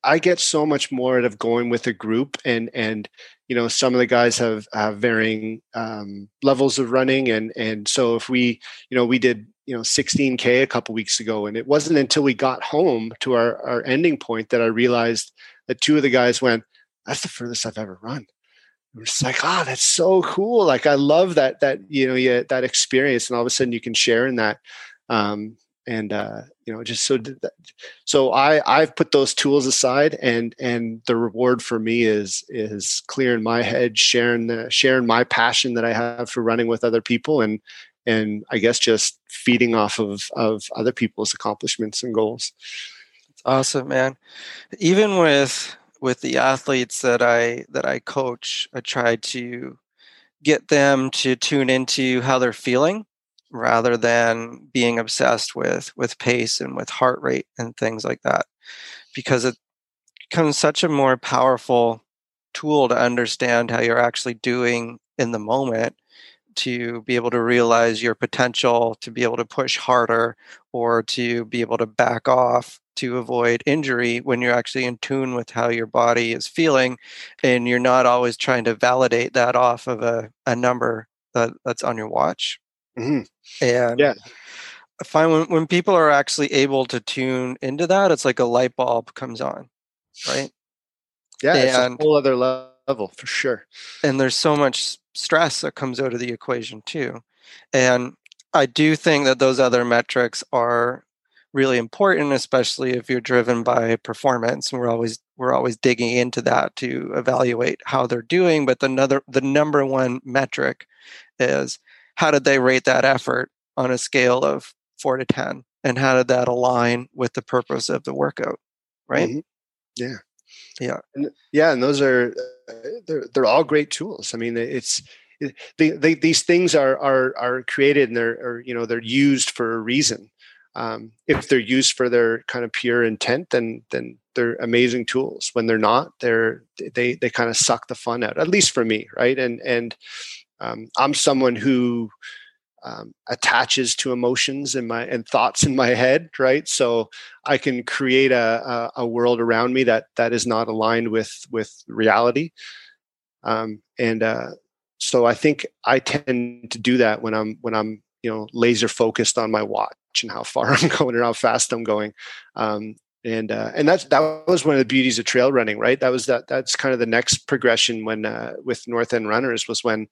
I get so much more out of going with a group and and you know some of the guys have have varying um, levels of running and and so if we you know we did you know 16k a couple weeks ago and it wasn't until we got home to our our ending point that I realized that two of the guys went that's the furthest I've ever run. It was like, ah, oh, that's so cool. Like I love that that you know yeah, that experience, and all of a sudden you can share in that. Um, and uh, you know just so so i i've put those tools aside and and the reward for me is is clearing my head sharing the, sharing my passion that i have for running with other people and and i guess just feeding off of of other people's accomplishments and goals. It's awesome man. Even with with the athletes that i that i coach i try to get them to tune into how they're feeling rather than being obsessed with with pace and with heart rate and things like that because it becomes such a more powerful tool to understand how you're actually doing in the moment to be able to realize your potential to be able to push harder or to be able to back off to avoid injury when you're actually in tune with how your body is feeling and you're not always trying to validate that off of a, a number that, that's on your watch Mm-hmm. And yeah. I find when, when people are actually able to tune into that, it's like a light bulb comes on, right? Yeah, and, it's a whole other level for sure. And there's so much stress that comes out of the equation too. And I do think that those other metrics are really important, especially if you're driven by performance. And we're always we're always digging into that to evaluate how they're doing. But the another the number one metric is how did they rate that effort on a scale of four to 10? And how did that align with the purpose of the workout? Right? Mm-hmm. Yeah. Yeah. And, yeah. And those are, uh, they're, they're all great tools. I mean, it's, they, they, these things are, are, are created and they're, are, you know, they're used for a reason. Um, if they're used for their kind of pure intent, then, then they're amazing tools. When they're not, they're, they, they kind of suck the fun out, at least for me. Right. And, and, um, I'm someone who um, attaches to emotions and my and thoughts in my head, right? So I can create a, a, a world around me that that is not aligned with with reality, um, and uh, so I think I tend to do that when I'm when I'm you know laser focused on my watch and how far I'm going and how fast I'm going. Um, and uh, and that's that was one of the beauties of trail running, right? That was that that's kind of the next progression when uh, with North End Runners was when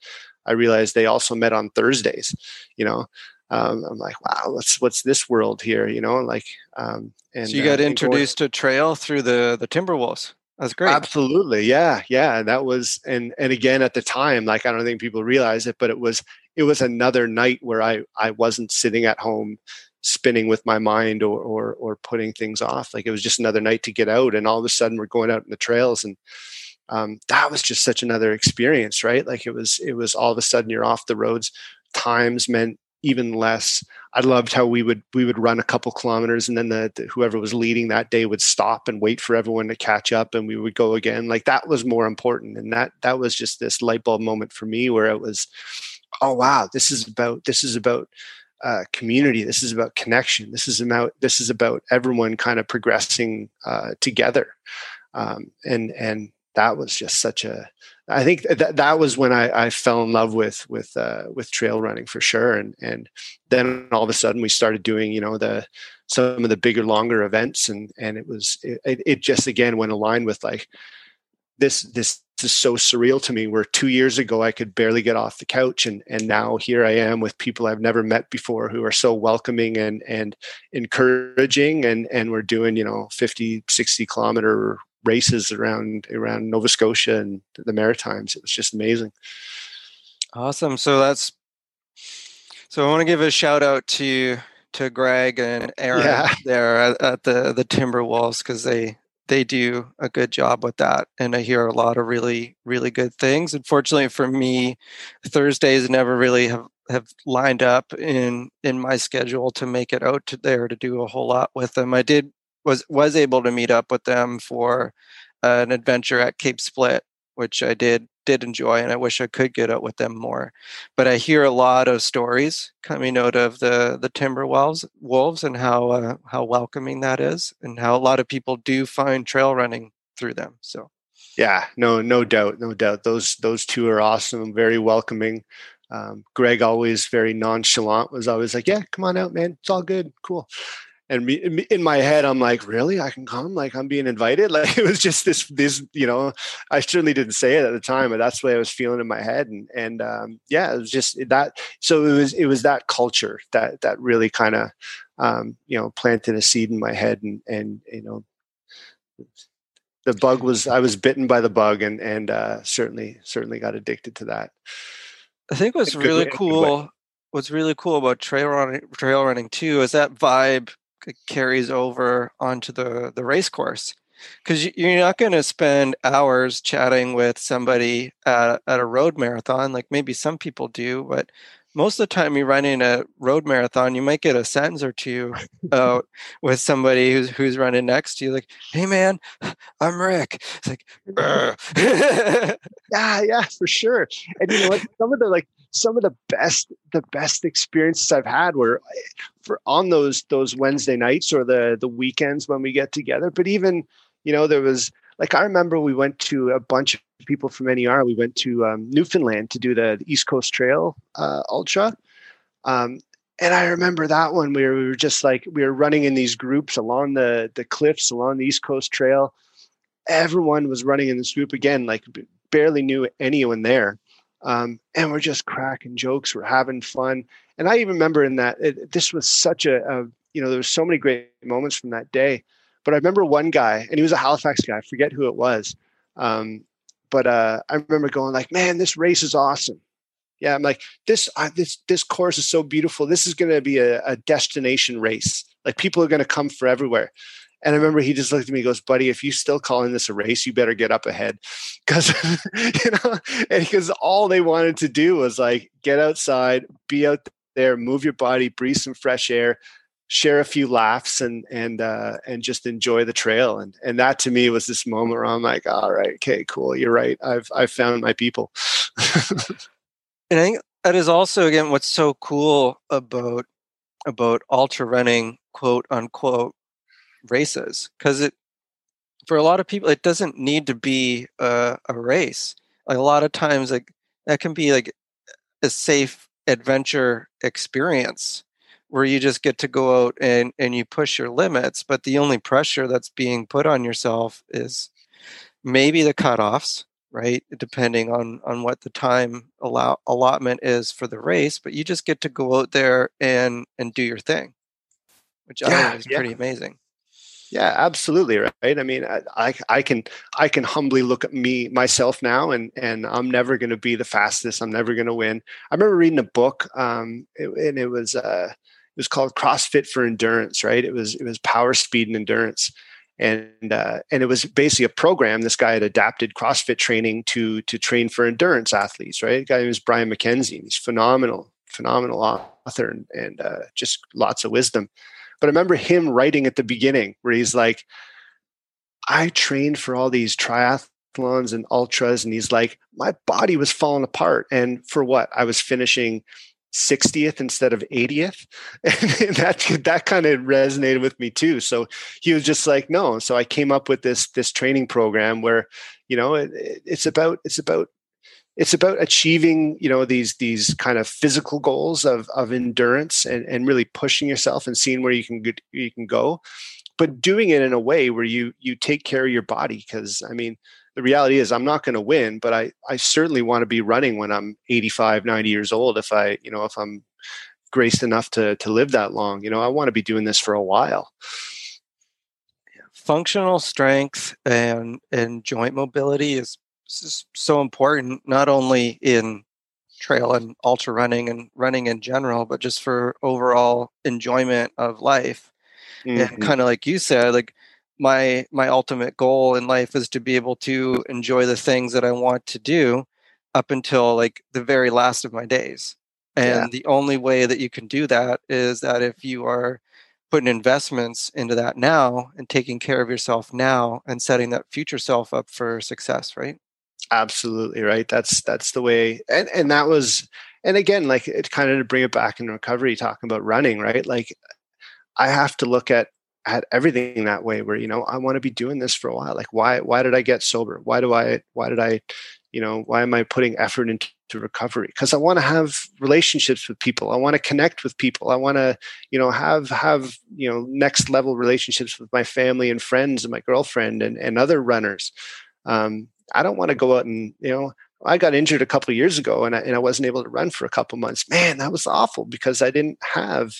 I realized they also met on Thursdays. You know, um, I'm like, wow, what's what's this world here? You know, like. Um, and so you got uh, introduced to trail through the the Timberwolves. That's great. Absolutely, yeah, yeah. That was and and again at the time, like I don't think people realize it, but it was it was another night where I I wasn't sitting at home spinning with my mind or, or or putting things off. Like it was just another night to get out, and all of a sudden we're going out in the trails, and um, that was just such another experience, right? Like it was it was all of a sudden you're off the roads. Times meant even less. I loved how we would we would run a couple kilometers, and then the, the whoever was leading that day would stop and wait for everyone to catch up, and we would go again. Like that was more important, and that that was just this light bulb moment for me where it was, oh wow, this is about this is about uh, community. This is about connection. This is about this is about everyone kind of progressing uh, together. Um, and and that was just such a. I think that that was when I, I fell in love with with uh, with trail running for sure. And and then all of a sudden we started doing you know the some of the bigger longer events and and it was it, it just again went aligned with like this this is so surreal to me where two years ago i could barely get off the couch and and now here i am with people i've never met before who are so welcoming and and encouraging and and we're doing you know 50 60 kilometer races around around nova scotia and the maritimes it was just amazing awesome so that's So I want to give a shout out to to Greg and Aaron yeah. there at, at, the the Timberwolves because they they do a good job with that, and I hear a lot of really really good things. Unfortunately for me, Thursdays never really have have lined up in in my schedule to make it out to there to do a whole lot with them. I did was was able to meet up with them for an adventure at Cape Split, which I did did enjoy, and I wish I could get out with them more. But I hear a lot of stories coming out of the the Timberwolves wolves and how uh, how welcoming that is, and how a lot of people do find trail running through them. So. Yeah, no, no doubt, no doubt. Those those two are awesome, very welcoming. Um, Greg always very nonchalant was always like, "Yeah, come on out, man. It's all good, cool." And me, in my head i'm like really? I can come? Like i'm being invited? Like it was just this this you know i certainly didn't say it at the time but that's the way i was feeling in my head and and um, yeah it was just that so it was it was that culture that that really kind of um, you know planted a seed in my head and and you know the bug was i was bitten by the bug and and uh, certainly certainly got addicted to that. I think what's really cool what's really cool about trail running trail running too is that vibe carries over onto the the race course. Because you're not going to spend hours chatting with somebody at, at a road marathon like maybe some people do but most of the time you're running a road marathon you might get a sentence or two uh, with somebody who's who's running next to you like hey man i'm rick. It's like yeah yeah for sure. And you know what? Some of the like some of the best the best experiences I've had were for on those those Wednesday nights or the the weekends when we get together. But even you know there was like I remember we went to a bunch of people from NER. We went to um, Newfoundland to do the, the, East Coast Trail uh, Ultra. Um, and I remember that one where we were just like we were running in these groups along the the cliffs along the East Coast Trail. Everyone was running in this group again, like barely knew anyone there. Um, and we're just cracking jokes. We're having fun. And I even remember in that it, this was such a, a, you know, there was so many great moments from that day. But I remember one guy, and he was a Halifax guy. I forget who it was. Um, but uh, I remember going like, "Man, this race is awesome." Yeah, I'm like, "This uh, this this course is so beautiful. This is going to be a, a destination race. Like people are going to come from everywhere." And I remember he just looked at me and goes, buddy, if you still calling this a race, you better get up ahead. Cause, you know, and because all they wanted to do was like get outside, be out there, move your body, breathe some fresh air, share a few laughs and, and, uh, and just enjoy the trail. And, and that to me was this moment where I'm like, all right, okay, cool. You're right. I've, I've found my people. and I think that is also, again, what's so cool about, about ultra running, quote unquote, races because it for a lot of people it doesn't need to be a, a race like a lot of times like that can be like a safe adventure experience where you just get to go out and and you push your limits but the only pressure that's being put on yourself is maybe the cutoffs right depending on on what the time allow allotment is for the race but you just get to go out there and and do your thing which yeah, i think is yeah. pretty amazing yeah, absolutely right. I mean, I, I can I can humbly look at me myself now, and and I'm never going to be the fastest. I'm never going to win. I remember reading a book, um, and it was uh, it was called CrossFit for Endurance. Right? It was it was power, speed, and endurance, and uh, and it was basically a program. This guy had adapted CrossFit training to to train for endurance athletes. Right? The guy was Brian MacKenzie. He's phenomenal, phenomenal author, and, and uh, just lots of wisdom. But I remember him writing at the beginning where he's like, I trained for all these triathlons and ultras. And he's like, my body was falling apart. And for what? I was finishing 60th instead of 80th. And that, that kind of resonated with me too. So he was just like, no. So I came up with this, this training program where, you know, it, it's about, it's about it's about achieving you know these these kind of physical goals of of endurance and, and really pushing yourself and seeing where you can you can go. But doing it in a way where you you take care of your body because i mean the reality is i'm not going to win but i i certainly want to be running when i'm 85 90 years old if i you know if i'm graced enough to to live that long you know i want to be doing this for a while. Functional strength and and joint mobility is so important not only in trail and ultra running and running in general, but just for overall enjoyment of life. Mm-hmm. And kind of like you said, like my my ultimate goal in life is to be able to enjoy the things that I want to do up until like the very last of my days. And yeah. the only way that you can do that is that if you are putting investments into that now and taking care of yourself now and setting that future self up for success, right? Absolutely right. That's that's the way and and that was and again like it kind of to bring it back in recovery talking about running, right? Like I have to look at at everything that way where you know I want to be doing this for a while. Like why why did I get sober? Why do I why did I you know why am i putting effort into recovery because i want to have relationships with people i want to connect with people i want to you know have have you know next level relationships with my family and friends and my girlfriend and, and other runners um, i don't want to go out and you know i got injured a couple years ago and I, and I wasn't able to run for a couple months man that was awful because i didn't have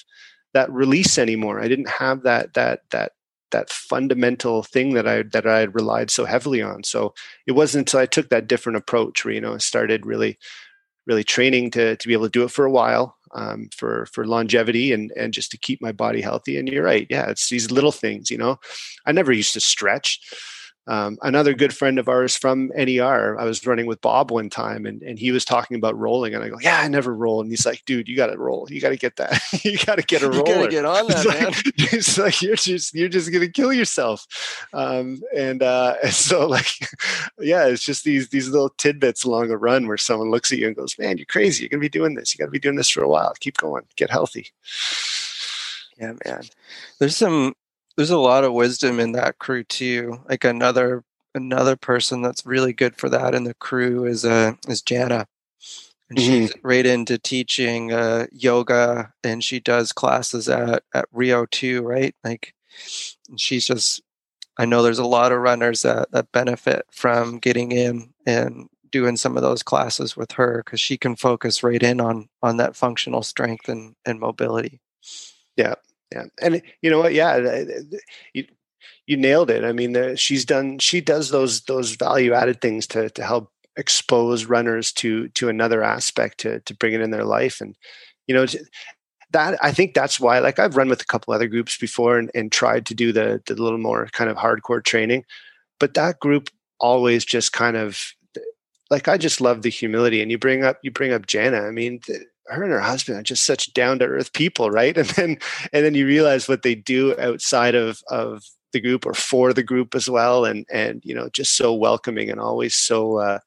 that release anymore i didn't have that that that that fundamental thing that I that I had relied so heavily on. So it wasn't until I took that different approach where you know I started really really training to to be able to do it for a while um, for for longevity and and just to keep my body healthy. And you're right, yeah, it's these little things. You know, I never used to stretch. Um, another good friend of ours from NER, I was running with Bob one time and, and he was talking about rolling. And I go, Yeah, I never roll. And he's like, Dude, you got to roll. You got to get that. you got to get a roller. You got to get on that, he's man. Like, he's like, You're just, you're just going to kill yourself. Um, and, uh, and so, like, yeah, it's just these, these little tidbits along a run where someone looks at you and goes, Man, you're crazy. You're going to be doing this. You got to be doing this for a while. Keep going, get healthy. Yeah, man. There's some there's a lot of wisdom in that crew too. Like another another person that's really good for that in the crew is uh is Jana. And mm-hmm. she's right into teaching uh, yoga and she does classes at, at Rio too, right? Like she's just I know there's a lot of runners that, that benefit from getting in and doing some of those classes with her because she can focus right in on on that functional strength and, and mobility. Yeah, yeah and you know what yeah you, you nailed it i mean the, she's done she does those those value added things to to help expose runners to to another aspect to to bring it in their life and you know that i think that's why like i've run with a couple other groups before and, and tried to do the the little more kind of hardcore training but that group always just kind of like i just love the humility and you bring up you bring up jana i mean her and her husband are just such down to earth people, right? And then and then you realize what they do outside of of the group or for the group as well, and and you know just so welcoming and always so uh,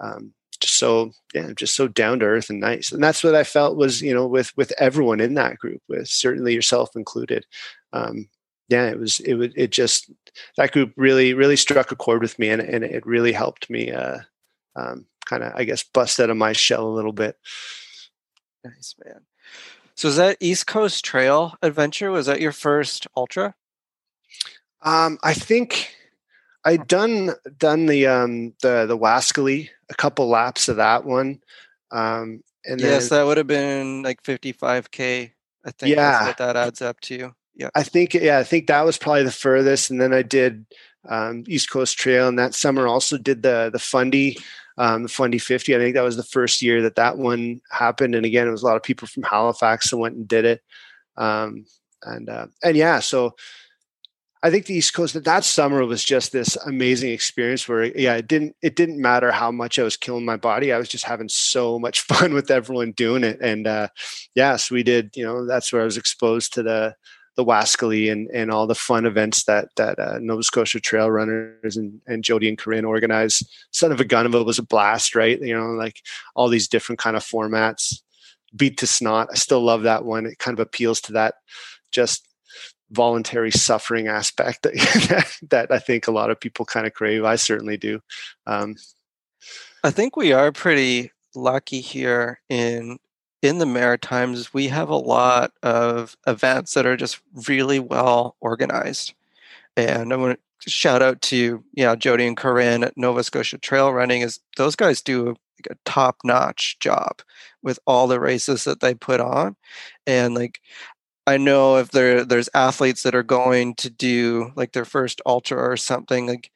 um, just so yeah just so down to earth and nice. And that's what I felt was you know with with everyone in that group, with certainly yourself included. Um, yeah, it was it would it just that group really really struck a chord with me, and and it really helped me. Uh, um, kind of, I guess, bust out of my shell a little bit. Nice, man. So is that East Coast Trail Adventure? Was that your first ultra? Um, I think I'd done done the um the the Wascally, a couple laps of that one. Um and then, yes, that would have been like 55k. I think yeah, what that adds up to. Yeah. I think yeah, I think that was probably the furthest. And then I did um, East Coast Trail, and that summer also did the the Fundy um, the Fundy 50. I think that was the first year that that one happened. And again, it was a lot of people from Halifax that went and did it. Um, and, uh, and yeah, so I think the East Coast that that summer was just this amazing experience where, yeah, it didn't, it didn't matter how much I was killing my body. I was just having so much fun with everyone doing it. And, uh, yes, we did, you know, that's where I was exposed to the, the Wascally and, and all the fun events that that uh, Nova Scotia Trail Runners and, and Jody and Corinne organize. Son of a Gun of it was a blast, right? You know, like all these different kind of formats. Beat to Snot, I still love that one. It kind of appeals to that just voluntary suffering aspect that, that I think a lot of people kind of crave. I certainly do. Um, I think we are pretty lucky here in in the Maritimes, we have a lot of events that are just really well organized. And I want to shout out to you yeah Jody and Corinne at Nova Scotia Trail Running. Is those guys do a, a top notch job with all the races that they put on, and like I know if there there's athletes that are going to do like their first ultra or something like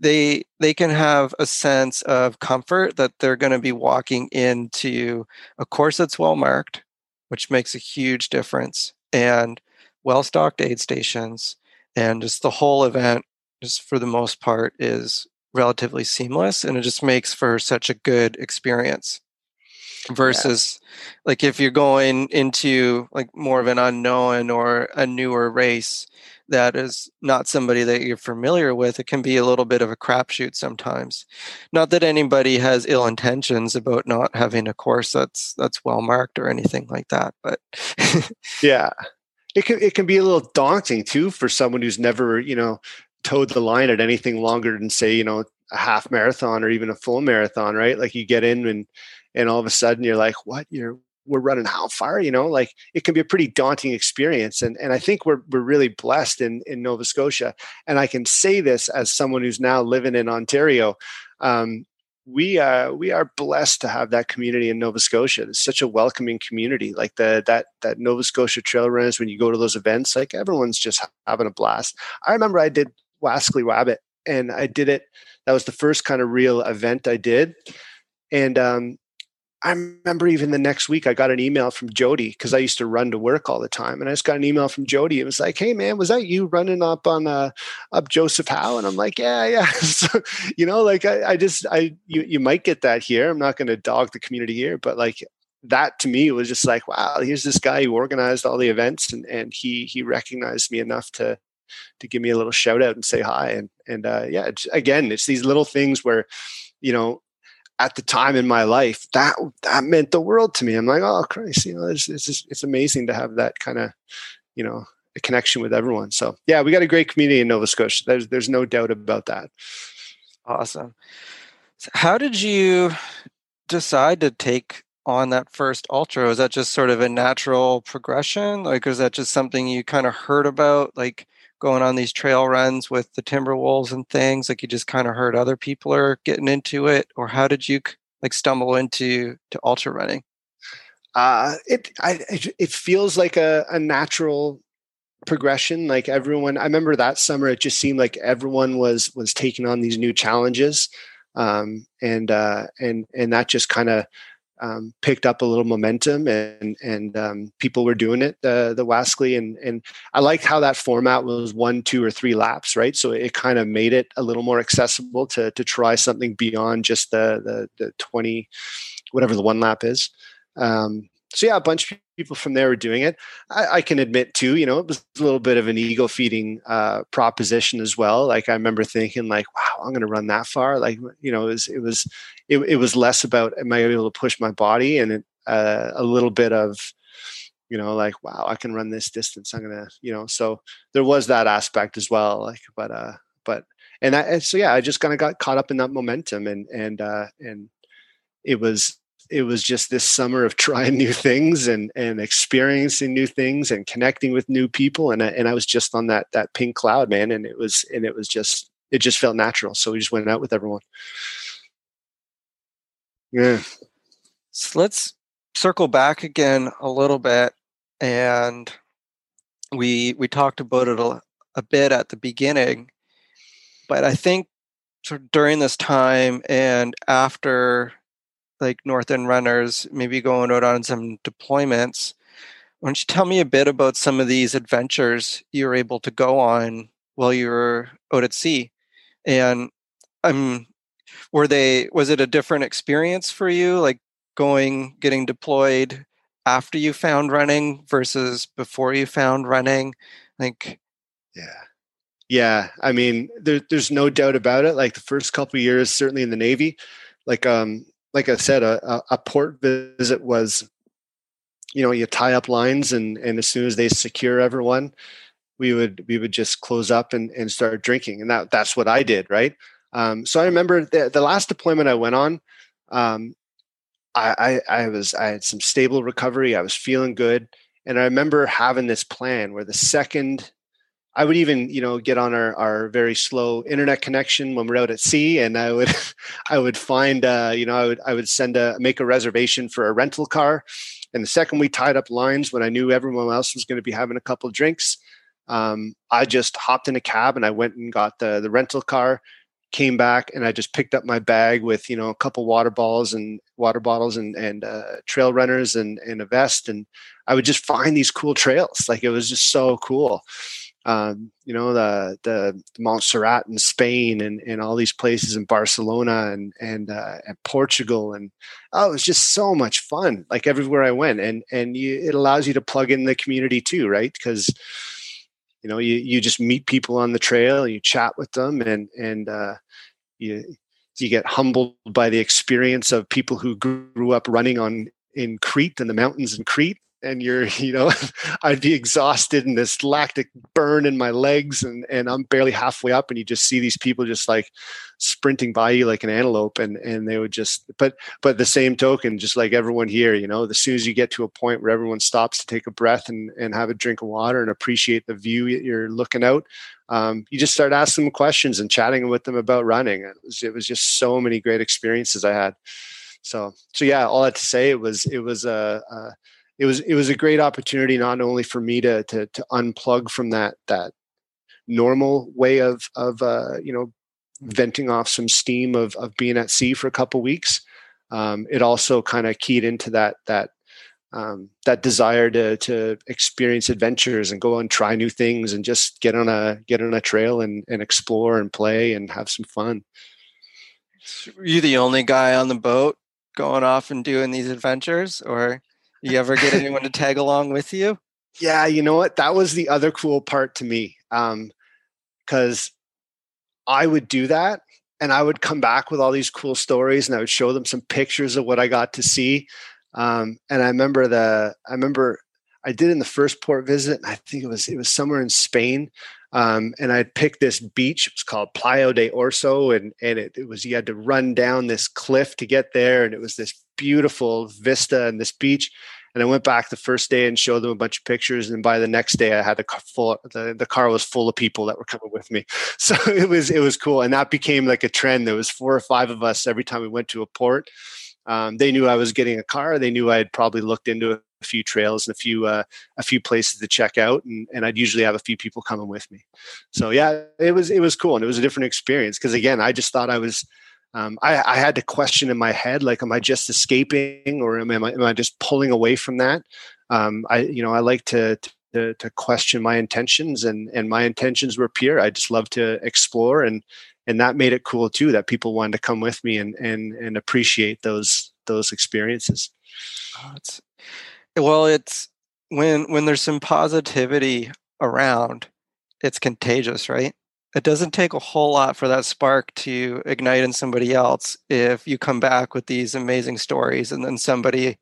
they they can have a sense of comfort that they're going to be walking into a course that's well marked which makes a huge difference and well stocked aid stations and just the whole event just for the most part is relatively seamless and it just makes for such a good experience versus yeah. like if you're going into like more of an unknown or a newer race that is not somebody that you're familiar with, it can be a little bit of a crapshoot sometimes. Not that anybody has ill intentions about not having a course that's that's well marked or anything like that, but yeah, it can it can be a little daunting too for someone who's never you know toed the line at anything longer than say you know a half marathon or even a full marathon, right? Like you get in and and all of a sudden you're like, what? You're we're running how far? You know, like it can be a pretty daunting experience. And and I think we're we're really blessed in in Nova Scotia. And I can say this as someone who's now living in Ontario. Um, we uh, we are blessed to have that community in Nova Scotia. It's such a welcoming community. Like the that that Nova Scotia trail runners, when you go to those events, like everyone's just having a blast. I remember I did Wascally Rabbit, and I did it. That was the first kind of real event I did, and um, I remember even the next week I got an email from Jody because I used to run to work all the time, and I just got an email from Jody. It was like, "Hey man, was that you running up on uh, up Joseph Howe?" And I'm like, "Yeah, yeah." so, you know, like I, I just I you you might get that here. I'm not going to dog the community here, but like that to me was just like, wow, here's this guy who organized all the events, and and he he recognized me enough to to give me a little shout out and say hi, and and uh, yeah, it's, again, it's these little things where you know at the time in my life, that that meant the world to me. I'm like, oh Christ, you know, it's it's, it's amazing to have that kind of, you know, a connection with everyone. So yeah, we got a great community in Nova Scotia. There's there's no doubt about that. Awesome. So how did you decide to take on that first ultra? Was that just sort of a natural progression? Like, was that just something you kind of heard about? Like, going on these trail runs with the Timberwolves and things? Like you just kind of heard other people are getting into it, or how did you like stumble into to ultra running? Uh, it I it feels like a, a natural progression. Like everyone, I remember that summer, it just seemed like everyone was was taking on these new challenges, um, and uh, and and that just kind of um, picked up a little momentum and and um, people were doing it the the Wascally. And and I liked how that format was one two or three laps right? So it kind of made it a little more accessible to to try something beyond just the the, the 20 whatever the one lap is. Um, so yeah, a bunch of people from there were doing it. I, I, can admit too, you know, it was a little bit of an ego feeding uh, proposition as well. Like I remember thinking, like, wow, I'm going to run that far. Like, you know, it was it was it, it was less about am I able to push my body and it, uh, a little bit of you know like wow i can run this distance i'm gonna you know so there was that aspect as well like but uh but and, I, so yeah i just kind of got caught up in that momentum and and uh and it was it was just this summer of trying new things and and experiencing new things and connecting with new people. And I, and I was just on that that pink cloud man. And it was and it was just it just felt natural. So we just went out with everyone. Yeah. So let's circle back again a little bit. And we we talked about it a, a bit at the beginning. But I think during this time and after like North runners, maybe going out on some deployments. Why don't you tell me a bit about some of these adventures you were able to go on while you were out at sea? And i'm were they? Was it a different experience for you, like going, getting deployed after you found running versus before you found running? Like, yeah, yeah. I mean, there, there's no doubt about it. Like the first couple years, certainly in the Navy, like um, like I said, a, a port visit was, you know, you tie up lines and, and as soon as they secure everyone, we would, we would just close up and, and start drinking. And that, that's what I did. Right. Um, so I remember the, the last deployment I went on, um, I, I, I was, I had some stable recovery. I was feeling good. And I remember having this plan where the second I would even, you know, get on our, our very slow internet connection when we're out at sea, and I would, I would find, uh, you know, I would, I would send a make a reservation for a rental car, and the second we tied up lines, when I knew everyone else was going to be having a couple of drinks, um, I just hopped in a cab and I went and got the the rental car, came back and I just picked up my bag with you know a couple water balls and water bottles and and uh, trail runners and and a vest and I would just find these cool trails. Like it was just so cool um, you know the the Montserrat in Spain and and all these places in Barcelona and and uh, and Portugal. And oh it was just so much fun like everywhere I went. And and you, it allows you to plug in the community too right? Because you know you you just meet people on the trail and you chat with them and and uh, you you get humbled by the experience of people who grew up running on in Crete in the mountains in Crete and you're you know i'd be exhausted and this lactic burn in my legs and and i'm barely halfway up and you just see these people just like sprinting by you like an antelope and and they would just but but the same token just like everyone here you know as soon as you get to a point where everyone stops to take a breath and and have a drink of water and appreciate the view you're looking out um, you just start asking them questions and chatting with them about running. It was, it was just so many great experiences i had. So so yeah all that to say it was it was a, a it was it was a great opportunity not only for me to to, to unplug from that that normal way of of uh, you know venting off some steam of of being at sea for a couple weeks. Um, it also kind of keyed into that that um, that desire to to experience adventures and go and try new things and just get on a get on a trail and, and explore and play and have some fun. Were you the only guy on the boat going off and doing these adventures, or you ever get anyone to tag along with you? Yeah, you know what? That was the other cool part to me. Um, because I would do that and I would come back with all these cool stories and I would show them some pictures of what I got to see. Um, and I remember the I remember I did in the first port visit. I think it was it was somewhere in Spain. Um, and I picked this beach. It was called Playa de Orso, and and it, it, was you had to run down this cliff to get there, and it was this beautiful vista and this beach. And I went back the first day and showed them a bunch of pictures. And by the next day, I had the car full. The, the car was full of people that were coming with me. So it was it was cool, and that became like a trend. There was four or five of us every time we went to a port. Um, they knew I was getting a car. They knew I had probably looked into a few trails and a few uh, a few places to check out, and, and I'd usually have a few people coming with me. So yeah, it was it was cool, and it was a different experience because again, I just thought I was um, I, I, had to question in my head, like, am I just escaping or am I, am I just pulling away from that? Um, I, you know, I like to, to, to, question my intentions and, and my intentions were pure. I just love to explore and, and that made it cool too, that people wanted to come with me and, and, and appreciate those, those experiences. Oh, it's, well, it's when, when there's some positivity around, it's contagious, right? It doesn't take a whole lot for that spark to ignite in somebody else if you come back with these amazing stories and then somebody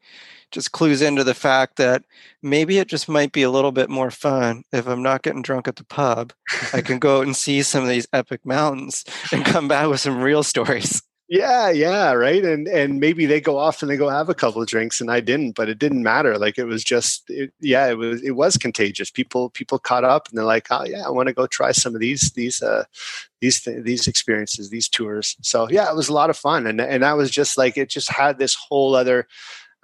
just clues into the fact that maybe it just might be a little bit more fun if I'm not getting drunk at the pub. I can go out and see some of these epic mountains and come back with some real stories. Yeah, yeah, right. And and maybe they go off and they go have a couple of drinks, and I didn't, but it didn't matter. Like it was just, it, yeah, it was it was contagious. People people caught up, and they're like, oh yeah, I want to go try some of these these uh these th- these experiences, these tours. So yeah, it was a lot of fun, and and that was just like it just had this whole other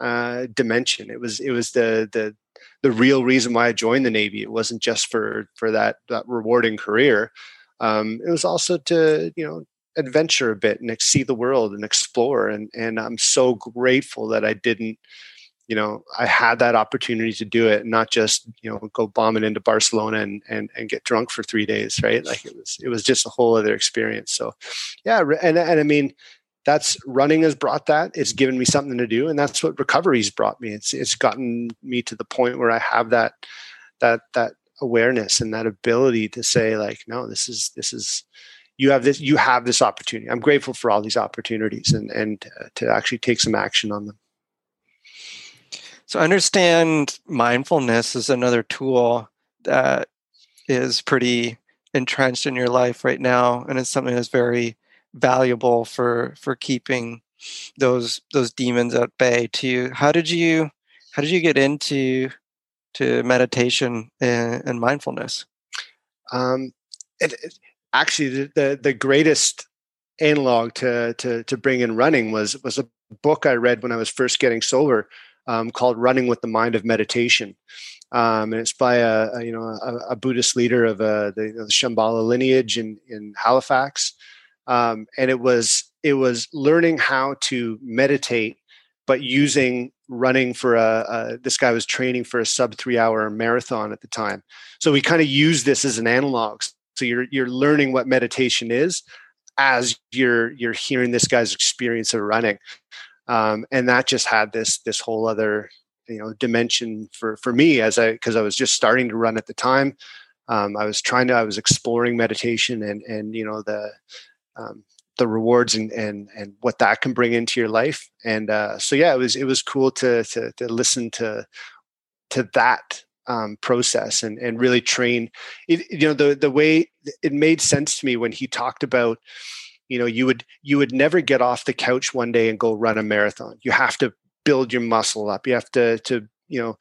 uh, dimension. It was it was the the the real reason why I joined the Navy. It wasn't just for for that that rewarding career. Um, it was also to you know adventure a bit and see the world and explore and and I'm so grateful that I didn't you know I had that opportunity to do it and not just you know go bombing into Barcelona and and and get drunk for 3 days right? Like it was it was just a whole other experience. So yeah and and I mean that's running has brought that. It's given me something to do and that's what recovery's brought me. It's it's gotten me to the point where I have that that that awareness and that ability to say like no this is this is you have this you have this opportunity. I'm grateful for all these opportunities and and uh, to actually take some action on them. So understand mindfulness is another tool that is pretty entrenched in your life right now and it's something that's very valuable for for keeping those those demons at bay too how did you how did you get into to meditation and, and mindfulness? Um, it, it, actually the, the, the greatest analog to, to to bring in running was was a book I read when I was first getting sober um, called "Running with the Mind of Meditation," um, and it's by a, a you know a, a, Buddhist leader of uh, the, the Shambhala lineage in in Halifax. um, and it was it was learning how to meditate but using running for a, a, this guy was training for a sub three hour marathon at the time. So we kind of use this as an analog so you're you're learning what meditation is as you're you're hearing this guy's experience of running. Um, and that just had this this whole other you know dimension for for me as i because i was just starting to run at the time. Um, i was trying to i was exploring meditation and and you know the um, the rewards and and and what that can bring into your life. And uh, so yeah it was it was cool to to, to listen to to that um, process and and really train. It, you know the the way it made sense to me when he talked about you know you would you would never get off the couch one day and go run a marathon. You have to build your muscle up. You have to to you know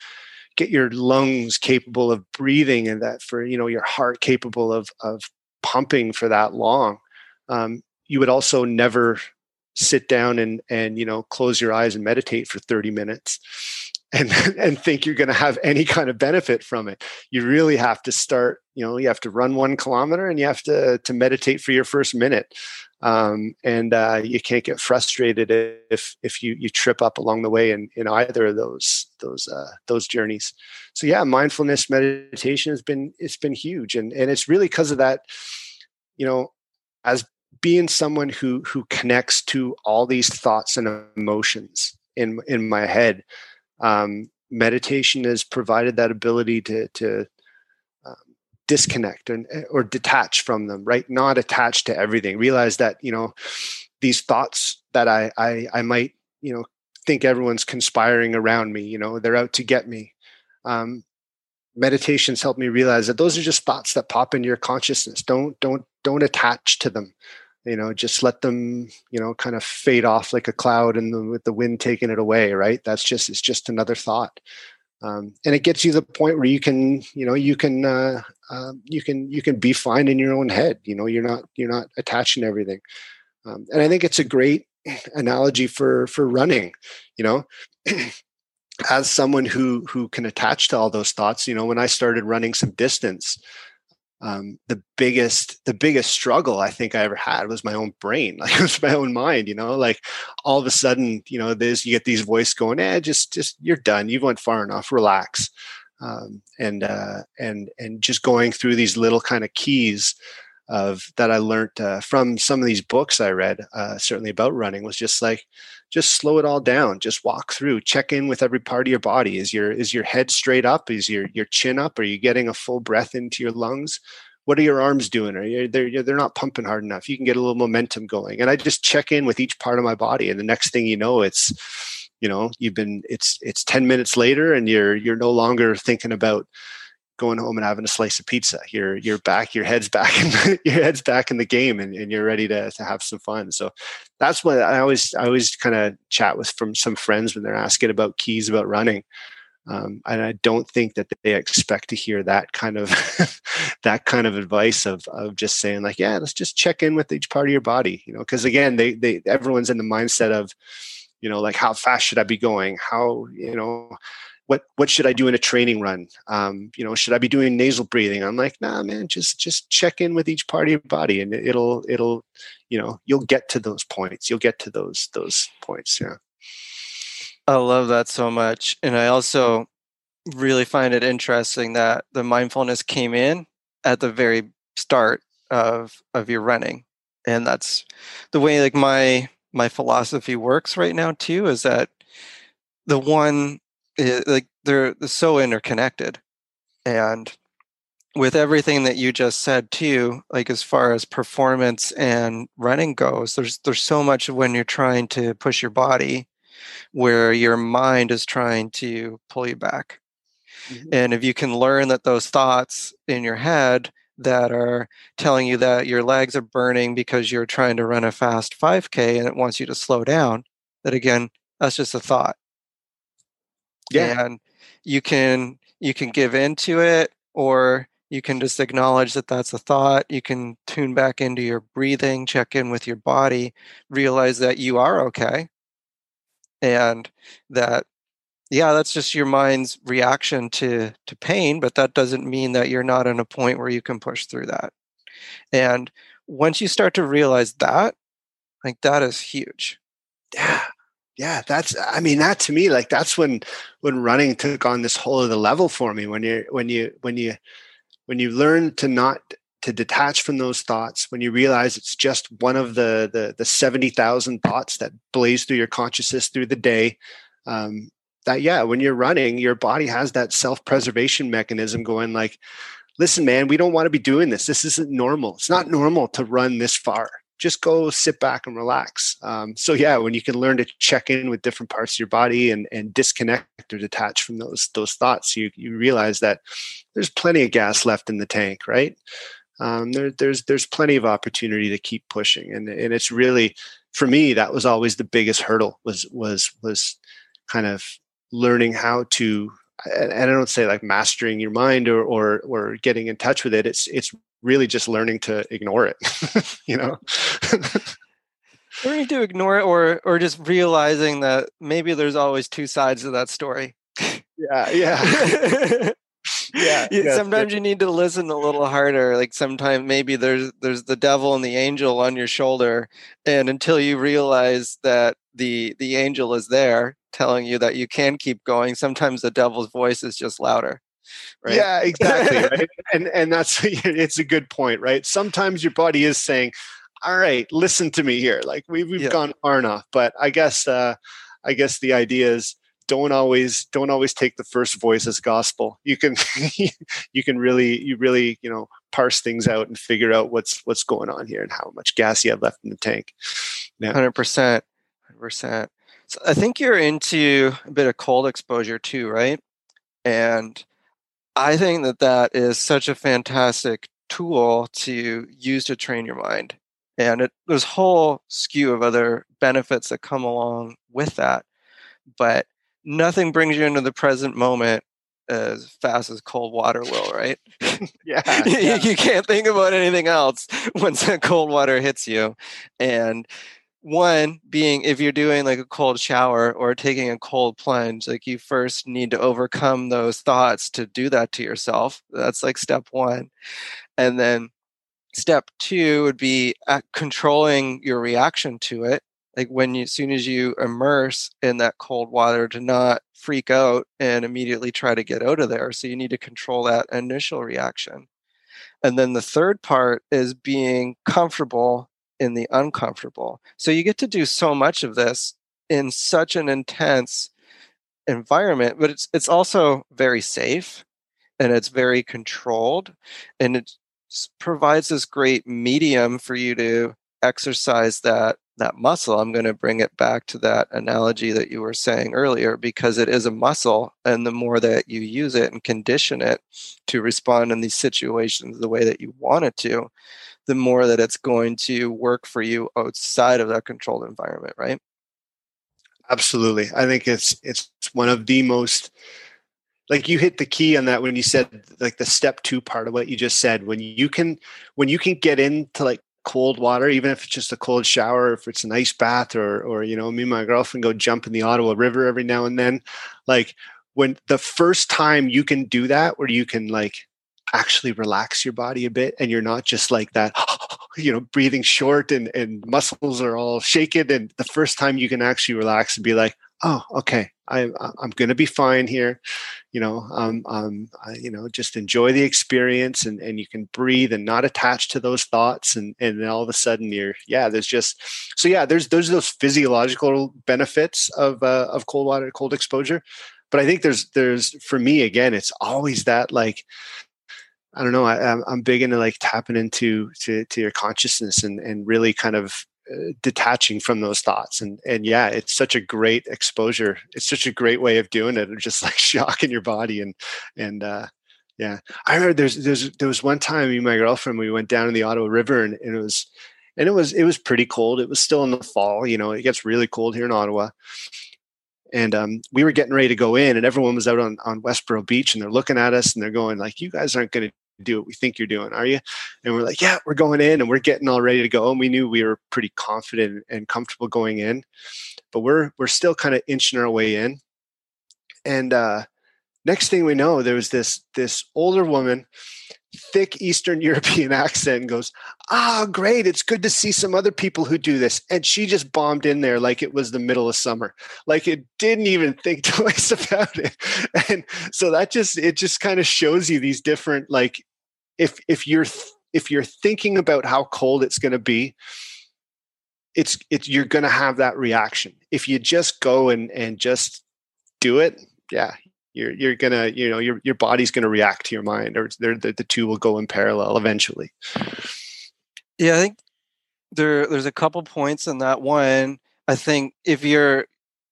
get your lungs capable of breathing and that for you know your heart capable of of pumping for that long. Um, you would also never sit down and and you know close your eyes and meditate for 30 minutes and and think you're going to have any kind of benefit from it. You really have to start you know you have to run one kilometer and you have to to meditate for your first minute. Um, and uh, you can't get frustrated if if you you trip up along the way in in either of those those uh, those journeys. So yeah mindfulness meditation has been it's been huge. And and it's really because of that you know as being someone who who connects to all these thoughts and emotions in in my head um, meditation has provided that ability to to um, disconnect and eh, or detach from them right? Not attached to everything. Realize that you know these thoughts that I, I i might you know think everyone's conspiring around me you know they're out to get me. Um, meditations help me realize that those are just thoughts that pop into your consciousness. Don't don't don't attach to them you know just let them you know kind of fade off like a cloud and the, with the wind taking it away right? That's just it's just another thought. Um, and it gets you to the point where you can you know you can uh, uh, you can you can be fine in your own head you know you're not you're not attaching everything. Um, and i think it's a great analogy for for running you know? As someone who who can attach to all those thoughts you know when i started running some distance um, the biggest the biggest struggle I think I ever had was my own brain, like it was my own mind. You know, like all of a sudden, you know, there's you get these voice going, "Eh, just just you're done. You've went far enough. Relax." Um, and uh, and and just going through these little kind of keys of that I learned uh, from some of these books I read, uh, certainly about running, was just like just slow it all down just walk through check in with every part of your body. Is your is your head straight up? Is your your chin up? Are you getting a full breath into your lungs? What are your arms doing? Are you they're, they're not pumping hard enough. You can get a little momentum going. And i just check in with each part of my body and the next thing you know it's you know you've been it's it's 10 minutes later and you're you're no longer thinking about going home and having a slice of pizza. You're you're back, your head's back in your head's back in the game and, and you're ready to, to have some fun. So that's what I always I always kind of chat with from some friends when they're asking about keys about running. Um, and I don't think that they expect to hear that kind of that kind of advice of of just saying like, yeah, let's just check in with each part of your body, you know, because again, they they everyone's in the mindset of, you know, like how fast should I be going? How you know what what should I do in a training run? Um, you know, should I be doing nasal breathing? I'm like, nah, man, just just check in with each part of your body, and it'll it'll, you know, you'll get to those points. You'll get to those those points. Yeah. I love that so much, and I also really find it interesting that the mindfulness came in at the very start of of your running, and that's the way like my my philosophy works right now too. Is that the one it, like they're, they're so interconnected. And with everything that you just said too like as far as performance and running goes there's there's so much when you're trying to push your body where your mind is trying to pull you back. Mm-hmm. and if you can learn that those thoughts in your head that are telling you that your legs are burning because you're trying to run a fast 5k and it wants you to slow down that again that's just a thought yeah. and you can you can give into it or you can just acknowledge that that's a thought you can tune back into your breathing check in with your body realize that you are okay and that yeah that's just your mind's reaction to to pain but that doesn't mean that you're not in a point where you can push through that and once you start to realize that, like that is huge. Yeah. Yeah, that's I mean that to me like that's when when running took on this whole other level for me when you when you when you when you learn to not to detach from those thoughts when you realize it's just one of the the, the 70,000 thoughts that blaze through your consciousness through the day um, that yeah when you're running your body has that self-preservation mechanism going like listen man we don't want to be doing this. This isn't normal. It's not normal to run this far just go sit back and relax. Um, so yeah when you can learn to check in with different parts of your body and and disconnect or detach from those those thoughts you you realize that there's plenty of gas left in the tank right? Um, there, there's there's plenty of opportunity to keep pushing. And and it's really for me that was always the biggest hurdle was was was kind of learning how to and I don't say like mastering your mind or or or getting in touch with it. It's it's really just learning to ignore it. you know. learning to ignore it or or just realizing that maybe there's always two sides of that story. Yeah, yeah. yeah, yeah, sometimes you need to listen a little harder like sometimes maybe there's there's the devil and the angel on your shoulder and until you realize that the the angel is there telling you that you can keep going sometimes the devil's voice is just louder right? Yeah exactly right? And and that's it's a good point right? Sometimes your body is saying all right listen to me here. Like we, we've yeah. gone far enough but i guess uh i guess the idea is don't always don't always take the first voice as gospel. You can you can really you really you know parse things out and figure out what's what's going on here and how much gas you have left in the tank. Yeah. 100% 100% so i think you're into a bit of cold exposure too right? And i think that that is such a fantastic tool to use to train your mind and it, there's whole skew of other benefits that come along with that but nothing brings you into the present moment as fast as cold water will, right? yeah, yeah. you, can't think about anything else once that cold water hits you. And one being if you're doing like a cold shower or taking a cold plunge, like you first need to overcome those thoughts to do that to yourself. That's like step one. And then step two would be uh, controlling your reaction to it like when you as soon as you immerse in that cold water to not freak out and immediately try to get out of there so you need to control that initial reaction and then the third part is being comfortable in the uncomfortable. So you get to do so much of this in such an intense environment but it's it's also very safe and it's very controlled and it provides this great medium for you to exercise that that muscle. I'm going to bring it back to that analogy that you were saying earlier because it is a muscle and the more that you use it and condition it to respond in these situations the way that you want it to the more that it's going to work for you outside of that controlled environment right absolutely i think it's it's one of the most like you hit the key on that when you said like the step two part of what you just said when you can when you can get into like cold water, even if it's just a cold shower, if it's an ice bath, or or you know, me and my girlfriend go jump in the Ottawa River every now and then. Like when the first time you can do that, where you can like actually relax your body a bit, and you're not just like that, you know, breathing short and and muscles are all shaken. And the first time you can actually relax and be like, oh, okay, I, I'm going to be fine here. You know, um, um, I, you know, just enjoy the experience and, and you can breathe and not attach to those thoughts. And, and then all of a sudden you're, yeah, there's just, so yeah, there's, there's those physiological benefits of, uh, of cold water, cold exposure. But I think there's, there's, for me, again, it's always that like, I don't know. I, I'm big into like tapping into to, to your consciousness and, and really kind of detaching from those thoughts. And and yeah it's such a great exposure. It's such a great way of doing it just like shocking your body and and uh yeah. I remember there's there's there was one time me and my girlfriend we went down in the ottawa river and, and it was and it was it was pretty cold. It was still in the fall you know it gets really cold here in ottawa. And um, we were getting ready to go in and everyone was out on, on westboro beach and they're looking at us and they're going like you guys aren't going to do what we think you're doing, are you? And we're like, yeah, we're going in and we're getting all ready to go. And we knew we were pretty confident and comfortable going in, but we're we're still kind of inching our way in. And uh, next thing we know, there was this this older woman, thick Eastern European accent, goes, "Ah, great! It's good to see some other people who do this." And she just bombed in there like it was the middle of summer, like it didn't even think twice about it. And so that just it just kind of shows you these different like if if you're if you're thinking about how cold it's going to be it's it's you're going to have that reaction if you just go and and just do it yeah you're you're gonna you know your your body's gonna react to your mind or the, the two will go in parallel eventually. Yeah i think there there's a couple points in that one. I think if you're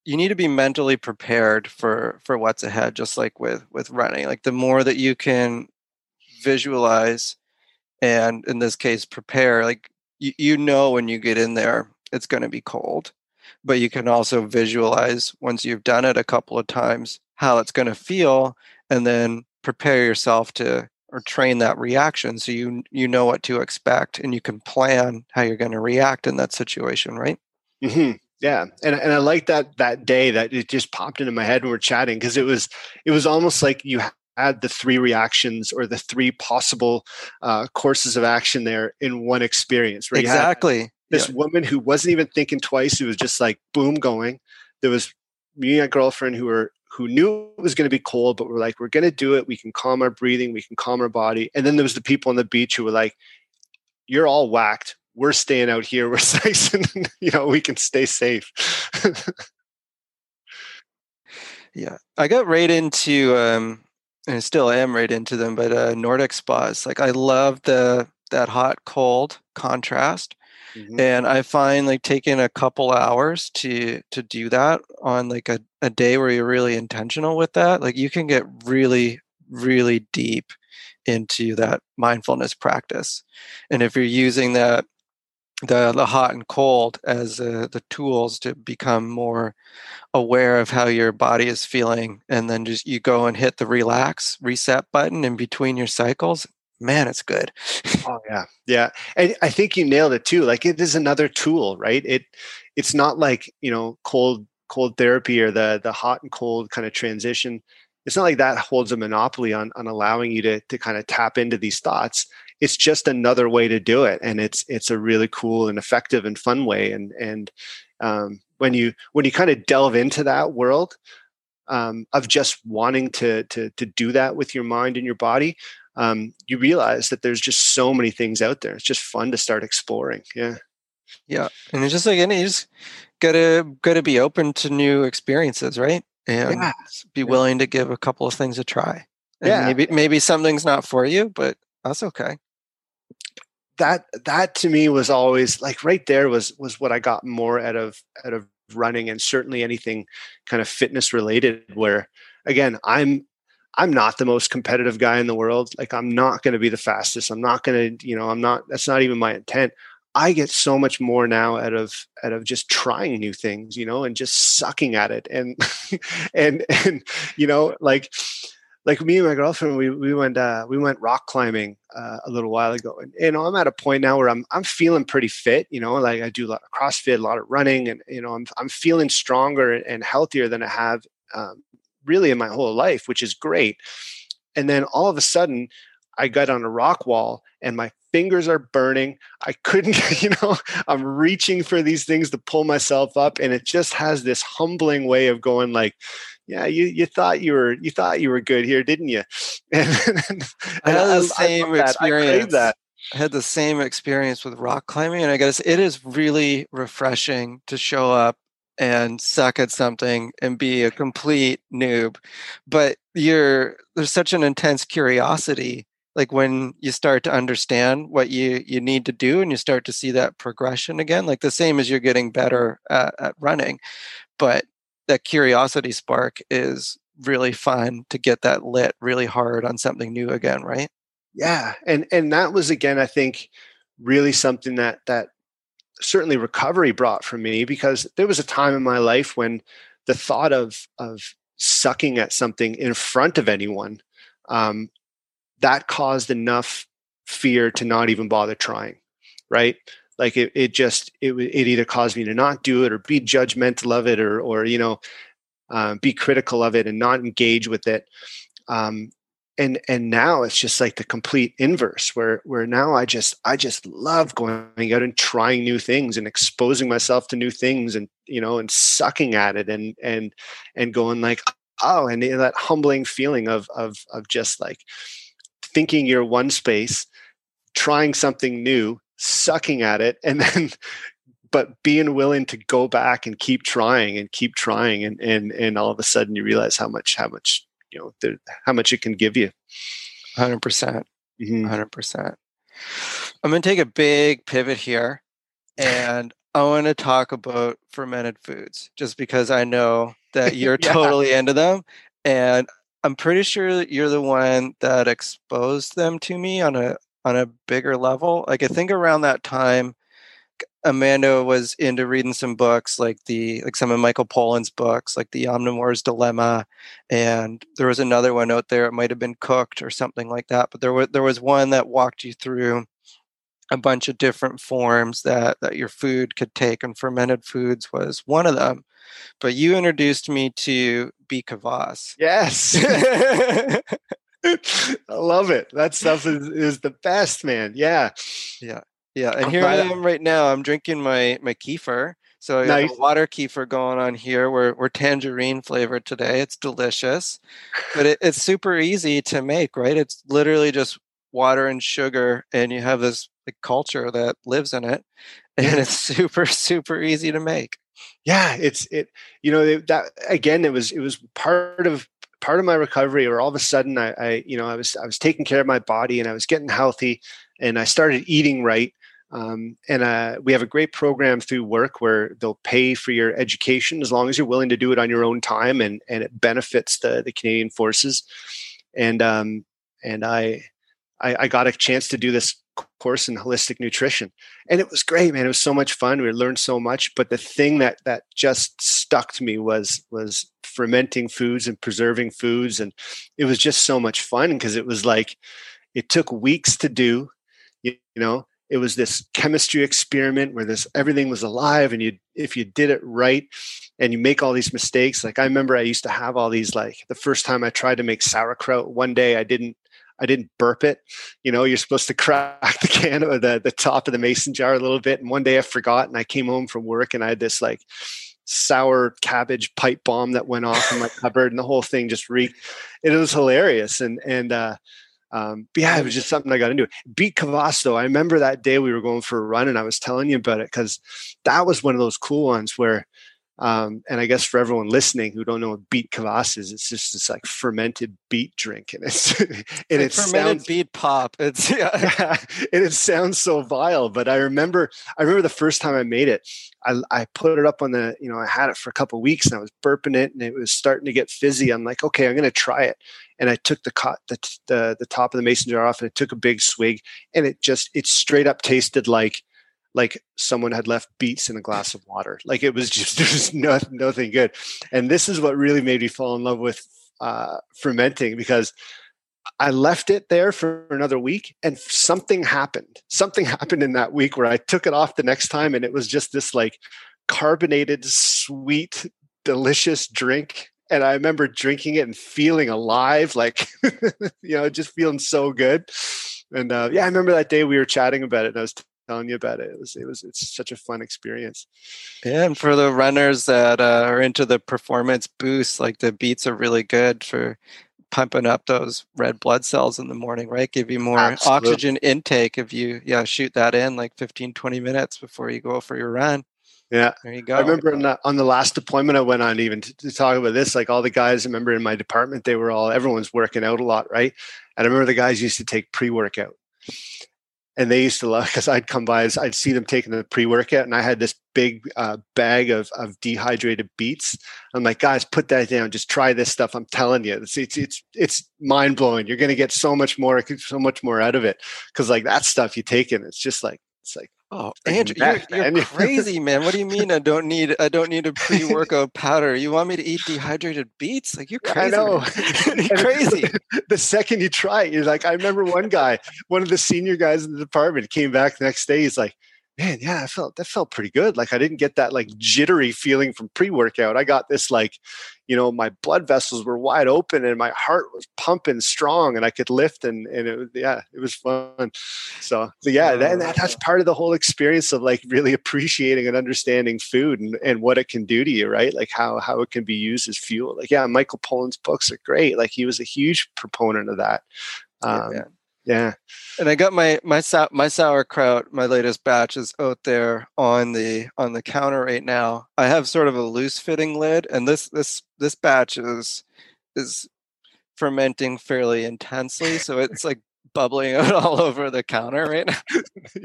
you need to be mentally prepared for for what's ahead just like with with running. Like the more that you can visualize and in this case prepare like you, you know when you get in there it's going to be cold but you can also visualize once you've done it a couple of times how it's going to feel and then prepare yourself to or train that reaction so you you know what to expect and you can plan how you're going to react in that situation right mm-hmm. yeah and, and i like that that day that it just popped into my head when we're chatting because it was it was almost like you had the three reactions or the three possible uh, courses of action there in one experience right exactly this yeah. woman who wasn't even thinking twice who was just like boom going. There was me and my girlfriend who were who knew it was going to be cold but we're like we're going to do it. We can calm our breathing. We can calm our body. And then there was the people on the beach who were like you're all whacked. We're staying out here. We're and you know we can stay safe. Yeah. I got right into um and still am right into them but uh nordic spas. Like i love the that hot cold contrast Mm-hmm. And I find like taking a couple hours to to do that on like a, a day where you're really intentional with that, like you can get really, really deep into that mindfulness practice. And if you're using that the the hot and cold as uh, the tools to become more aware of how your body is feeling and then just you go and hit the relax reset button in between your cycles man, it's good. oh yeah, yeah, and I think you nailed it too. Like it is another tool, right? It it's not like you know cold cold therapy or the the hot and cold kind of transition. It's not like that holds a monopoly on on allowing you to to kind of tap into these thoughts. It's just another way to do it, and it's it's a really cool and effective and fun way. And and um, when you when you kind of delve into that world um, of just wanting to to to do that with your mind and your body, um, you realize that there's just so many things out there. It's just fun to start exploring. Yeah. Yeah. And it's just like, any, you just gotta, gotta be open to new experiences, right? And yeah. be willing to give a couple of things a try. And yeah. Maybe, maybe something's not for you, but that's okay. That, that to me was always like right there was, was what I got more out of, out of running and certainly anything kind of fitness related where again, I'm, I'm not the most competitive guy in the world. Like I'm not going to be the fastest. I'm not going to, you know, I'm not that's not even my intent. I get so much more now out of out of just trying new things, you know, and just sucking at it. And and and you know, like like me and my girlfriend, we we went uh, we went rock climbing uh, a little while ago, and you know I'm at a point now where I'm I'm feeling pretty fit. You know, like I do a lot of CrossFit, a lot of running, and you know I'm I'm feeling stronger and healthier than I have um, really in my whole life, which is great. And then all of a sudden, I got on a rock wall and my fingers are burning. I couldn't, you know, I'm reaching for these things to pull myself up. And it just has this humbling way of going like, yeah, you, you thought you were, you thought you were good here, didn't you? And, and I had the same I experience. That. I had the same experience with rock climbing. And I guess it is really refreshing to show up and suck at something and be a complete noob but you're there's such an intense curiosity like when you start to understand what you you need to do and you start to see that progression again like the same as you're getting better at, at running but that curiosity spark is really fun to get that lit really hard on something new again right? Yeah and and that was again i think really something that that certainly recovery brought for me because there was a time in my life when the thought of of sucking at something in front of anyone um, that caused enough fear to not even bother trying right? Like it, it just it, it either caused me to not do it or be judgmental of it or or you know uh, be critical of it and not engage with it. Um, and and now it's just like the complete inverse where where now i just i just love going out and trying new things and exposing myself to new things and you know and sucking at it and and and going like oh and that humbling feeling of of of just like thinking you're one space trying something new sucking at it and then but being willing to go back and keep trying and keep trying and and and all of a sudden you realize how much how much you know the, how much it can give you 100% 100% mm-hmm. i'm going to take a big pivot here and i want to talk about fermented foods just because i know that you're yeah. totally into them and i'm pretty sure that you're the one that exposed them to me on a on a bigger level like i think around that time Amanda was into reading some books like the like some of Michael Pollan's books, like the Omnivore's Dilemma, and there was another one out there. It might have been Cooked or something like that. But there was there was one that walked you through a bunch of different forms that that your food could take, and fermented foods was one of them. But you introduced me to kvass. Yes. I love it. That stuff is, is the best, man. Yeah. Yeah. Yeah, and here I am right now. I'm drinking my my kefir. So I nice. got water kefir going on here. We're we're tangerine flavored today. It's delicious, but it, it's super easy to make. Right? It's literally just water and sugar, and you have this like, culture that lives in it, and it's super super easy to make. Yeah, it's it. You know that again. It was it was part of part of my recovery, or all of a sudden I, I you know I was I was taking care of my body and I was getting healthy, and I started eating right um, and uh, we have a great program through work where they'll pay for your education as long as you're willing to do it on your own time, and and it benefits the the Canadian Forces. And um, and I, I, I got a chance to do this course in holistic nutrition, and it was great, man. It was so much fun. We learned so much. But the thing that that just stuck to me was was fermenting foods and preserving foods, and it was just so much fun because it was like it took weeks to do. You, you know, it was this chemistry experiment where this everything was alive and you if you did it right and you make all these mistakes like i remember i used to have all these like the first time i tried to make sauerkraut one day i didn't i didn't burp it. You know you're supposed to crack the can of the, the top of the mason jar a little bit. And one day i forgot and i came home from work and i had this like sour cabbage pipe bomb that went off in my cupboard and the whole thing just reeked. It was hilarious. And and uh um, but yeah, it was just something I got into. Kvass, though, I remember that day we were going for a run and I was telling you about it because that was one of those cool ones where um, and I guess for everyone listening who don't know what beet kvass is, it's just this like fermented beet drink, and it's and it fermented sounds, beet pop. It's yeah. yeah, and it sounds so vile. But I remember, I remember the first time I made it. I, I put it up on the, you know, I had it for a couple weeks, and I was burping it, and it was starting to get fizzy. I'm like, okay, I'm going to try it, and I took the, co- the the the top of the mason jar off, and I took a big swig, and it just it straight up tasted like like someone had left beets in a glass of water. Like it was just there's no, nothing good. And this is what really made me fall in love with uh, fermenting because I left it there for another week and something happened. Something happened in that week where I took it off the next time and it was just this like carbonated, sweet, delicious drink. And I remember drinking it and feeling alive, like, you know, just feeling so good. And uh, yeah, I remember that day we were chatting about it and I was telling you about it. It was it was it's such a fun experience. Yeah, and for the runners that uh, are into the performance boost, like the beets are really good for pumping up those red blood cells in the morning, right? Give you more Absolutely. oxygen intake if you yeah shoot that in like 15 20 minutes before you go for your run. Yeah, there you go. I remember the, on the last deployment I went on, even to, to, talk about this, like all the guys. I remember in my department, they were all everyone's working out a lot, right? And I remember the guys used to take pre workout, and they used to love because I'd come by, I'd see them taking the pre workout, and I had this big uh, bag of, of dehydrated beets. I'm like, guys, put that down. Just try this stuff. I'm telling you, it's it's it's, it's mind blowing. You're going to get so much more, so much more out of it because like that stuff you take in, it's just like it's like Oh, Andrew, you're, you're crazy, man. What do you mean? I don't need I don't need a pre-workout powder. You want me to eat dehydrated beets? Like you're crazy. I know. you're crazy. the second you try it, you're like, I remember one guy, one of the senior guys in the department, came back the next day. He's like, man, yeah, I felt that felt pretty good. Like I didn't get that like jittery feeling from pre-workout. I got this like, you know, my blood vessels were wide open and my heart was pumping strong and I could lift and and it was yeah, it was fun. So, so yeah, that, that, that's part of the whole experience of like really appreciating and understanding food and, and what it can do to you, right? Like how how it can be used as fuel. Like yeah, Michael Pollan's books are great. Like he was a huge proponent of that. Um, yeah, yeah. And I got my my my sauerkraut, my latest batch is out there on the on the counter right now. I have sort of a loose fitting lid, and this this this batch is is fermenting fairly intensely, so it's like bubbling out all over the counter right now.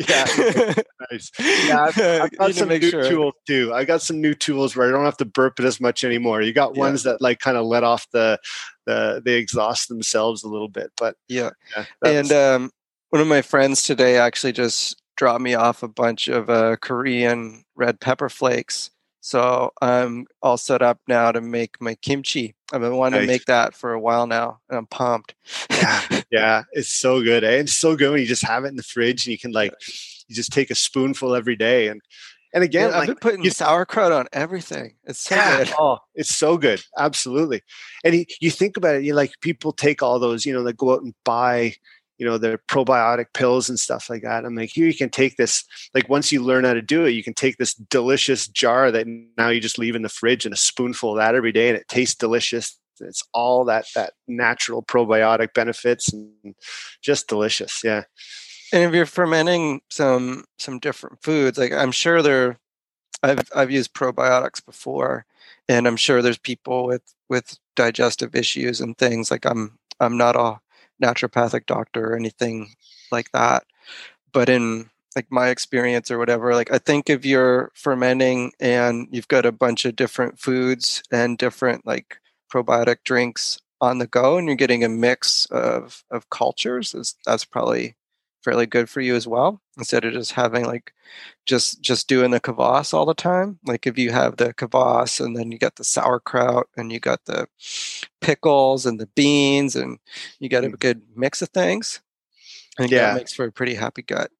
yeah, nice. Yeah, I've, I've got some new sure. tools too. I got some new tools where I don't have to burp it as much anymore. You got ones that like kind of let off the the they exhaust themselves a little bit. But yeah, yeah and um, one of my friends today actually just dropped me off a bunch of uh, Korean red pepper flakes. So I'm all set up now to make my kimchi. I've been wanting nice. to make that for a while now, and I'm pumped. yeah, yeah, it's so good. Eh? It's so good when you just have it in the fridge and you can like, you just take a spoonful every day. And and again, yeah, I've like, been putting you, sauerkraut on everything. It's so yeah, good. Oh, it's so good. Absolutely. And he, you think about it, you like people take all those, you know, they go out and buy, you know, their probiotic pills and stuff like that. I'm like, here you can take this. Like once you learn how to do it, you can take this delicious jar that now you just leave in the fridge and a spoonful of that every day, and it tastes delicious. It's all that that natural probiotic benefits and just delicious. Yeah. And if you're fermenting some some different foods, like I'm sure there, I've I've used probiotics before, and I'm sure there's people with with digestive issues and things. Like I'm I'm not a naturopathic doctor or anything like that, but in like my experience or whatever, like I think if you're fermenting and you've got a bunch of different foods and different like probiotic drinks on the go, and you're getting a mix of of cultures, is that's probably fairly good for you as well instead of just having like just just doing the kvass all the time. Like if you have the kvass and then you got the sauerkraut and you got the pickles and the beans and you got a mm. good mix of things I think yeah. that makes for a pretty happy gut.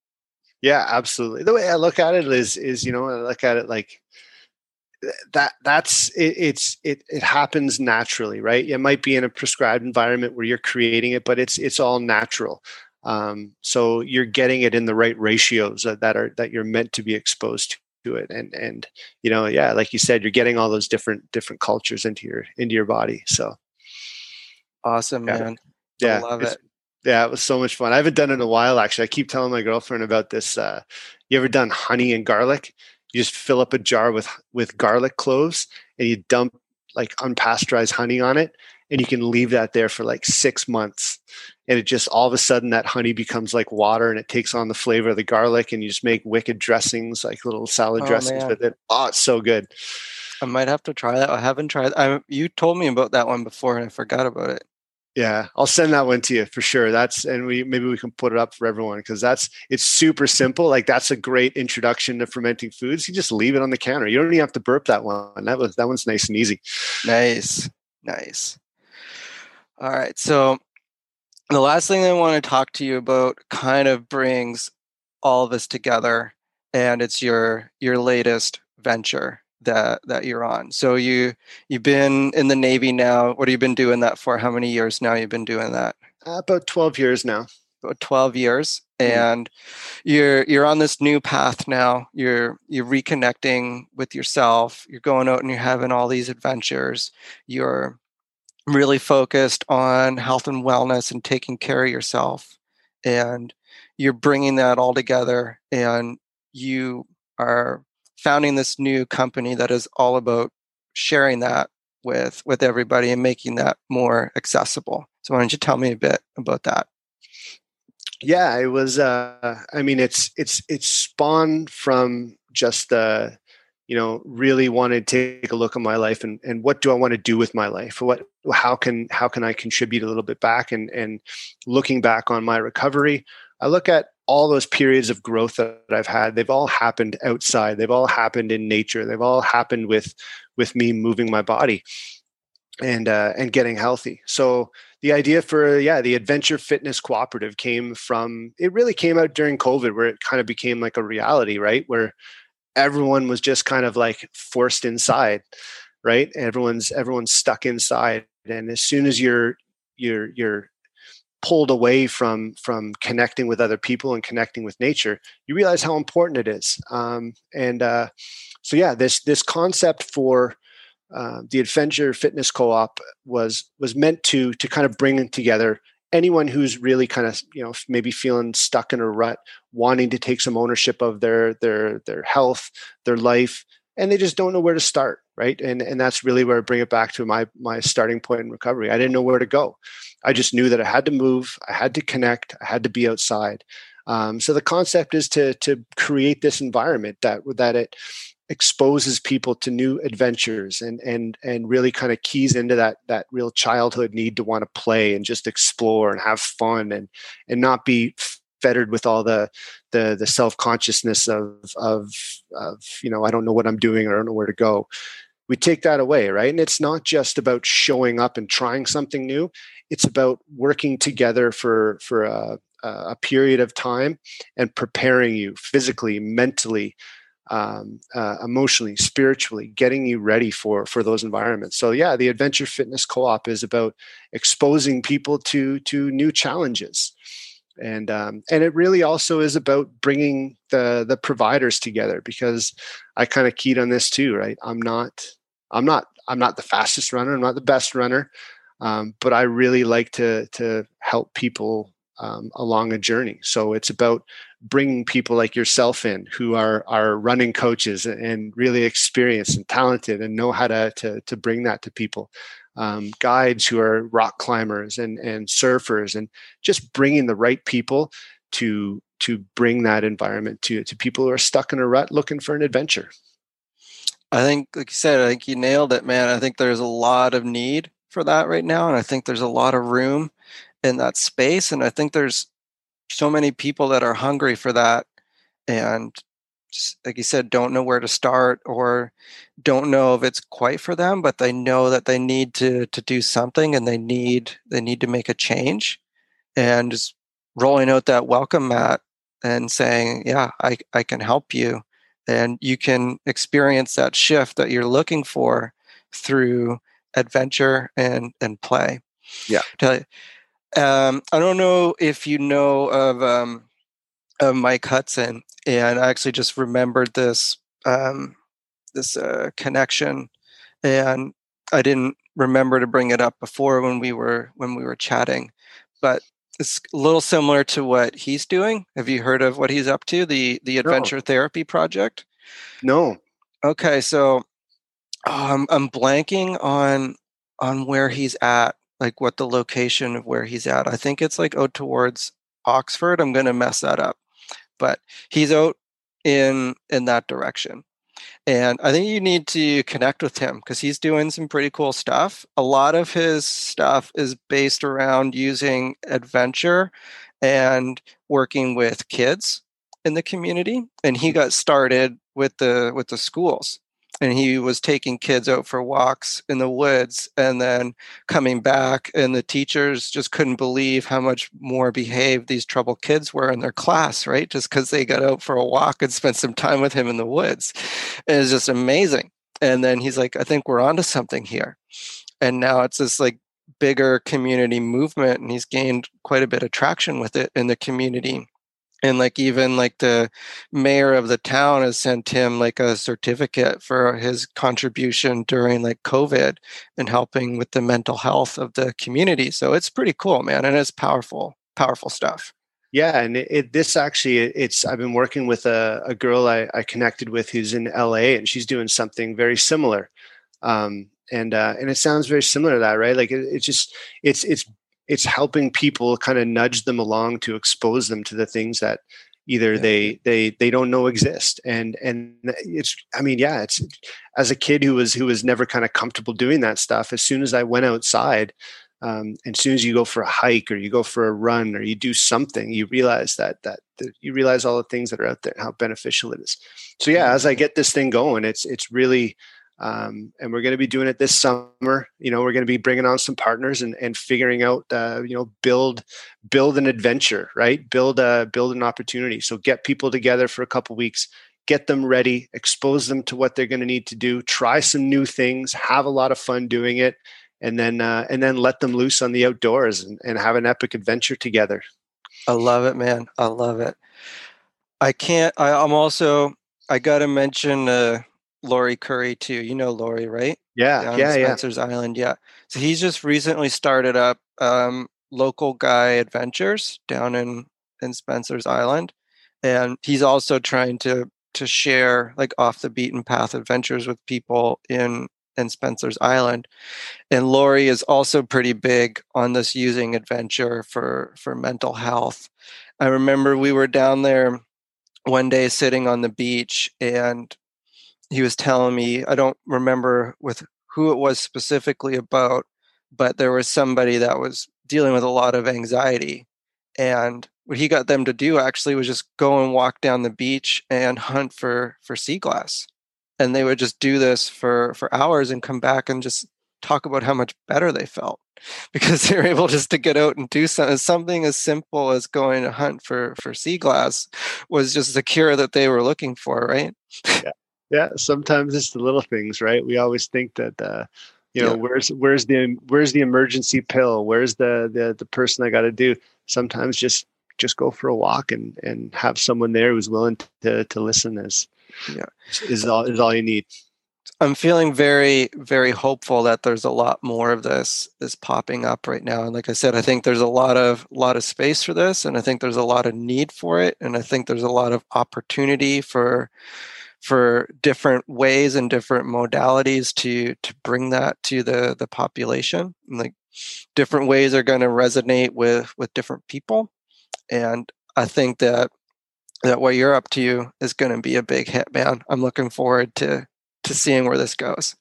Yeah absolutely. The way i look at it is is you know i look at it like that that's it, it's it it happens naturally right? It might be in a prescribed environment where you're creating it but it's it's all natural um, so you're getting it in the right ratios that are that you're meant to be exposed to it. And and you know yeah like you said you're getting all those different different cultures into your into your body. So awesome yeah. man. Yeah I love it. yeah it was so much fun. I haven't done it in a while actually. I keep telling my girlfriend about this uh, you ever done honey and garlic? You just fill up a jar with with garlic cloves and you dump like unpasteurized honey on it and you can leave that there for like six months and it just all of a sudden that honey becomes like water and it takes on the flavor of the garlic and you just make wicked dressings like little salad oh, dressings man. with it. Oh it's so good. I might have to try that. I haven't tried I, you told me about that one before and i forgot about it. Yeah i'll send that one to you for sure. That's and we maybe we can put it up for everyone because that's it's super simple like that's a great introduction to fermenting foods. You just leave it on the counter. You don't even have to burp that one. That was that one's nice and easy. Nice. Nice all right. So the last thing I want to talk to you about kind of brings all of us together and it's your your latest venture that that you're on. So you you've been in the Navy now. What have you been doing that for? How many years now you've been doing that? Uh, about 12 years now. About 12 years. Mm. And you're you're on this new path now. You're you're reconnecting with yourself. You're going out and you're having all these adventures. You're really focused on health and wellness and taking care of yourself and you're bringing that all together and you are founding this new company that is all about sharing that with with everybody and making that more accessible. So why don't you tell me a bit about that? Yeah it was uh i mean it's it's it's spawned from just the you know really want to take a look at my life and, and what do i want to do with my life? What how can how can i contribute a little bit back? And and looking back on my recovery i look at all those periods of growth that i've had. They've all happened outside. They've all happened in nature. They've all happened with with me moving my body and uh, and getting healthy. So the idea for yeah the adventure fitness cooperative came from it really came out during covid where it kind of became like a reality right? Where everyone was just kind of like forced inside right? Everyone's everyone's stuck inside and as soon as you're you're you're pulled away from from connecting with other people and connecting with nature you realize how important it is. Um, and uh, so yeah this this concept for uh, the adventure fitness co-op was was meant to to kind of bring together anyone who's really kind of you know maybe feeling stuck in a rut wanting to take some ownership of their their their health their life and they just don't know where to start right? And and that's really where i bring it back to my my starting point in recovery. I didn't know where to go. I just knew that i had to move i had to connect i had to be outside. Um, so the concept is to to create this environment that that it exposes people to new adventures and and and really kind of keys into that that real childhood need to want to play and just explore and have fun and and not be fettered with all the the the self-consciousness of of of you know I don't know what I'm doing or I don't know where to go. We take that away right? And it's not just about showing up and trying something new. It's about working together for for a, a period of time and preparing you physically mentally um, uh, emotionally, spiritually, getting you ready for for those environments. So yeah, the Adventure Fitness Co-op is about exposing people to to new challenges, and um, and it really also is about bringing the the providers together because I kind of keyed on this too, right? I'm not I'm not I'm not the fastest runner, I'm not the best runner, um, but I really like to to help people um, along a journey. So it's about bringing people like yourself in who are are running coaches and really experienced and talented and know how to to, to bring that to people. Um, guides who are rock climbers and and surfers and just bringing the right people to to bring that environment to to people who are stuck in a rut looking for an adventure. I think, like you said, I think you nailed it, man. I think there's a lot of need for that right now, and I think there's a lot of room in that space, and I think there's so many people that are hungry for that and just, like you said don't know where to start or don't know if it's quite for them but they know that they need to to do something and they need they need to make a change and just rolling out that welcome mat and saying yeah i i can help you. And you can experience that shift that you're looking for through adventure and and play. Yeah um, I don't know if you know of, um, of Mike Hudson, and I actually just remembered this um, this uh, connection, and I didn't remember to bring it up before when we were when we were chatting, but it's a little similar to what he's doing. Have you heard of what he's up to? The the Adventure no. Therapy Project. No. Okay, so um, I'm blanking on on where he's at like what the location of where he's at. I think it's like out towards Oxford. I'm going to mess that up, but he's out in in that direction. And I think you need to connect with him because he's doing some pretty cool stuff. A lot of his stuff is based around using adventure and working with kids in the community. And he got started with the with the schools and he was taking kids out for walks in the woods and then coming back and the teachers just couldn't believe how much more behaved these troubled kids were in their class right? Just because they got out for a walk and spent some time with him in the woods. And it's just amazing. And then he's like i think we're onto something here. And now it's this like bigger community movement and he's gained quite a bit of traction with it in the community and like even like the mayor of the town has sent him like a certificate for his contribution during like covid and helping with the mental health of the community so it's pretty cool man and it's powerful powerful stuff. Yeah and it, it, this actually it's i've been working with a, a girl I, I, connected with who's in la and she's doing something very similar um, and uh, and it sounds very similar to that right? Like it, it's just it's it's it's helping people kind of nudge them along to expose them to the things that either yeah. they they they don't know exist. And and it's i mean yeah it's as a kid who was who was never kind of comfortable doing that stuff as soon as i went outside um, and as soon as you go for a hike or you go for a run or you do something you realize that that, that you realize all the things that are out there how beneficial it is. So yeah as i get this thing going it's it's really Um, and we're going to be doing it this summer. You know, we're going to be bringing on some partners and, and figuring out, uh, you know, build build an adventure, right? Build a build an opportunity. So get people together for a couple weeks, get them ready, expose them to what they're going to need to do, try some new things, have a lot of fun doing it, and then uh, and then let them loose on the outdoors and, and have an epic adventure together. I love it, man. I love it. I can't. I, I'm also. I got to mention uh, Laurie Curry too. You know Laurie, right? Yeah, Down yeah, Spencer's yeah. Island. Yeah. So he's just recently started up um, local guy adventures down in in Spencer's Island, and he's also trying to to share like off the beaten path adventures with people in in Spencer's Island. And Laurie is also pretty big on this using adventure for for mental health. I remember we were down there one day sitting on the beach and he was telling me I don't remember with who it was specifically about, but there was somebody that was dealing with a lot of anxiety and what he got them to do actually was just go and walk down the beach and hunt for for sea glass and they would just do this for for hours and come back and just talk about how much better they felt because they were able just to get out and do something something as simple as going to hunt for for sea glass was just the cure that they were looking for right? Yeah yeah sometimes it's the little things right? We always think that uh you know yeah. where's where's the where's the emergency pill? Where's the the, the person i got to do? Sometimes just just go for a walk and and have someone there who's willing to to listen is yeah. is all is all you need. I'm feeling very very hopeful that there's a lot more of this is popping up right now. And like i said i think there's a lot of lot of space for this and i think there's a lot of need for it and i think there's a lot of opportunity for for different ways and different modalities to to bring that to the the population and like different ways are going to resonate with with different people and I think that that what you're up to is going to be a big hit, man. I'm looking forward to to seeing where this goes.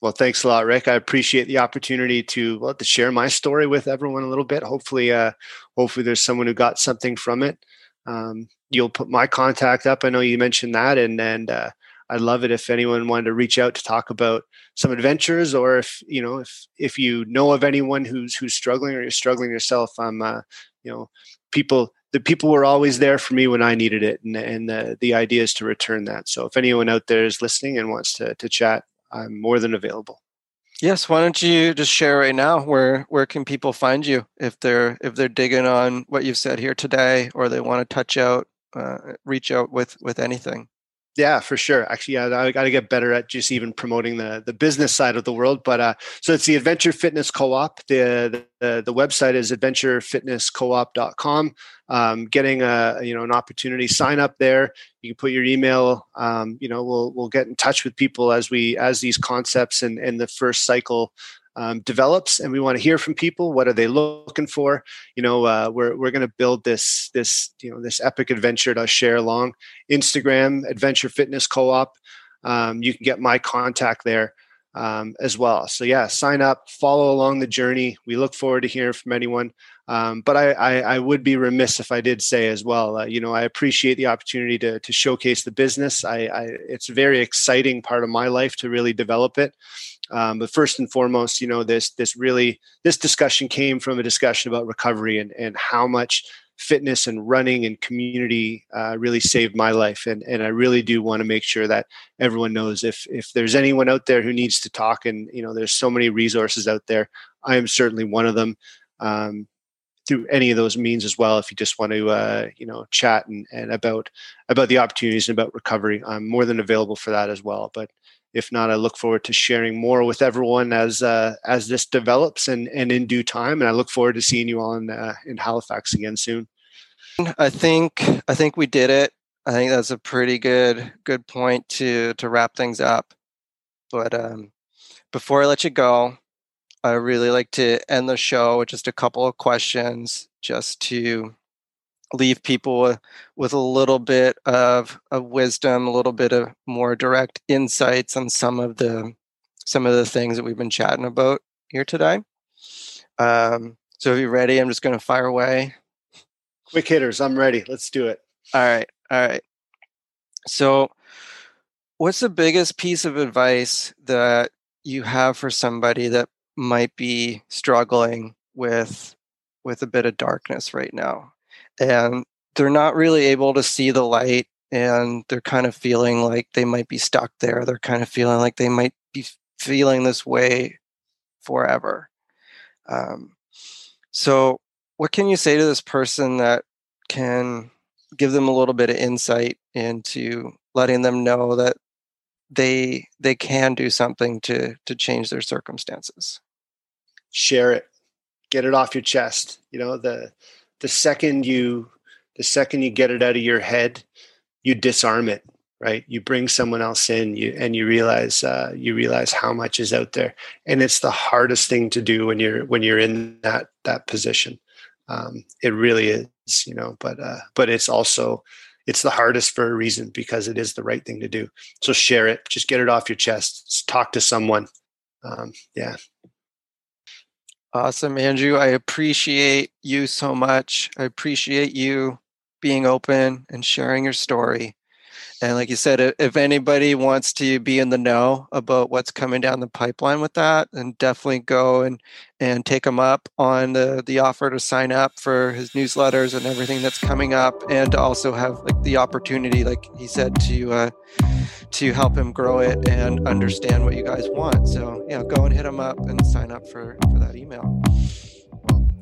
Well, thanks a lot, Rick. I appreciate the opportunity to well, to share my story with everyone a little bit. Hopefully, uh, hopefully there's someone who got something from it. Um, you'll put my contact up. I know you mentioned that, and and uh, I'd love it if anyone wanted to reach out to talk about some adventures, or if you know if if you know of anyone who's who's struggling or you're struggling yourself. I'm uh, you know people the people were always there for me when I needed it, and, and the the idea is to return that. So if anyone out there is listening and wants to to chat, I'm more than available. Yes, why don't you just share right now where where can people find you if they're if they're digging on what you've said here today, or they want to touch out, uh, reach out with with anything. Yeah, for sure. Actually, yeah, I got to get better at just even promoting the the business side of the world. But uh, so it's the Adventure Fitness Co-op. The the, the website is adventurefitnesscoop.com. Um, getting a you know an opportunity, sign up there. You can put your email. Um, you know, we'll we'll get in touch with people as we as these concepts and and the first cycle um, develops and we want to hear from people what are they looking for you know uh, we're, we're going to build this this you know this epic adventure to share along instagram adventure fitness co-op um, you can get my contact there um, as well so yeah sign up follow along the journey we look forward to hearing from anyone um, but I, I, I, would be remiss if I did say as well. Uh, you know, I appreciate the opportunity to to showcase the business. I, I, it's a very exciting part of my life to really develop it. Um, but first and foremost, you know, this this really this discussion came from a discussion about recovery and and how much fitness and running and community uh, really saved my life. And and I really do want to make sure that everyone knows if if there's anyone out there who needs to talk and you know there's so many resources out there I am certainly one of them um, through any of those means as well. If you just want to uh, you know chat and, and about about the opportunities and about recovery I'm more than available for that as well. But if not, I look forward to sharing more with everyone as uh, as this develops and and in due time. And I look forward to seeing you all in uh, in Halifax again soon. I think I think we did it. I think that's a pretty good good point to to wrap things up. But um, before I let you go, I really like to end the show with just a couple of questions, just to leave people with, a little bit of, of wisdom, a little bit of more direct insights on some of the some of the things that we've been chatting about here today. Um, so if you're ready, I'm just going to fire away. Quick hitters, I'm ready. Let's do it. All right, all right. So, what's the biggest piece of advice that you have for somebody that might be struggling with with a bit of darkness right now and they're not really able to see the light and they're kind of feeling like they might be stuck there. They're kind of feeling like they might be feeling this way forever. Um, so what can you say to this person that can give them a little bit of insight into letting them know that they they can do something to to change their circumstances? Share it. Get it off your chest. You know the the second you the second you get it out of your head you disarm it right you bring someone else in you and you realize uh, you realize how much is out there and it's the hardest thing to do when you're when you're in that that position um, it really is you know but uh, but it's also it's the hardest for a reason because it is the right thing to do. So share it, just get it off your chest, talk to someone. Um, yeah. Awesome, Andrew. I appreciate you so much. I appreciate you being open and sharing your story. And like you said, if anybody wants to be in the know about what's coming down the pipeline with that, then definitely go and and take him up on the the offer to sign up for his newsletters and everything that's coming up, and to also have like the opportunity, like he said, to uh, to help him grow it and understand what you guys want. So yeah, go and hit him up and sign up for for that email.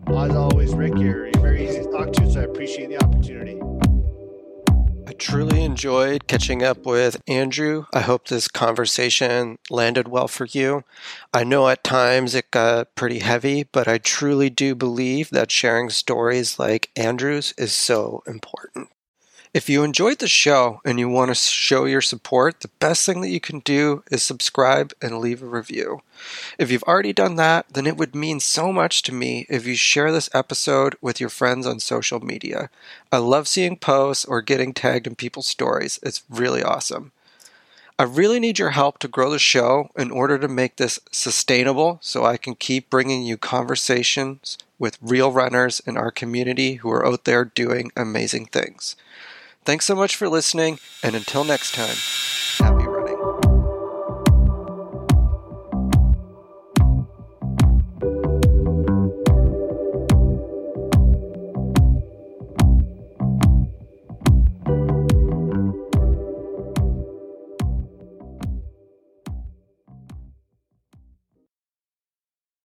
As always, Rick, you're very easy to talk to, so I appreciate the opportunity truly enjoyed catching up with Andrew. I hope this conversation landed well for you. I know at times it got pretty heavy, but I truly do believe that sharing stories like Andrew's is so important. If you enjoyed the show and you want to show your support, the best thing that you can do is subscribe and leave a review. If you've already done that, then it would mean so much to me if you share this episode with your friends on social media. I love seeing posts or getting tagged in people's stories. It's really awesome. I really need your help to grow the show in order to make this sustainable so I can keep bringing you conversations with real runners in our community who are out there doing amazing things. Thanks so much for listening, and until next time.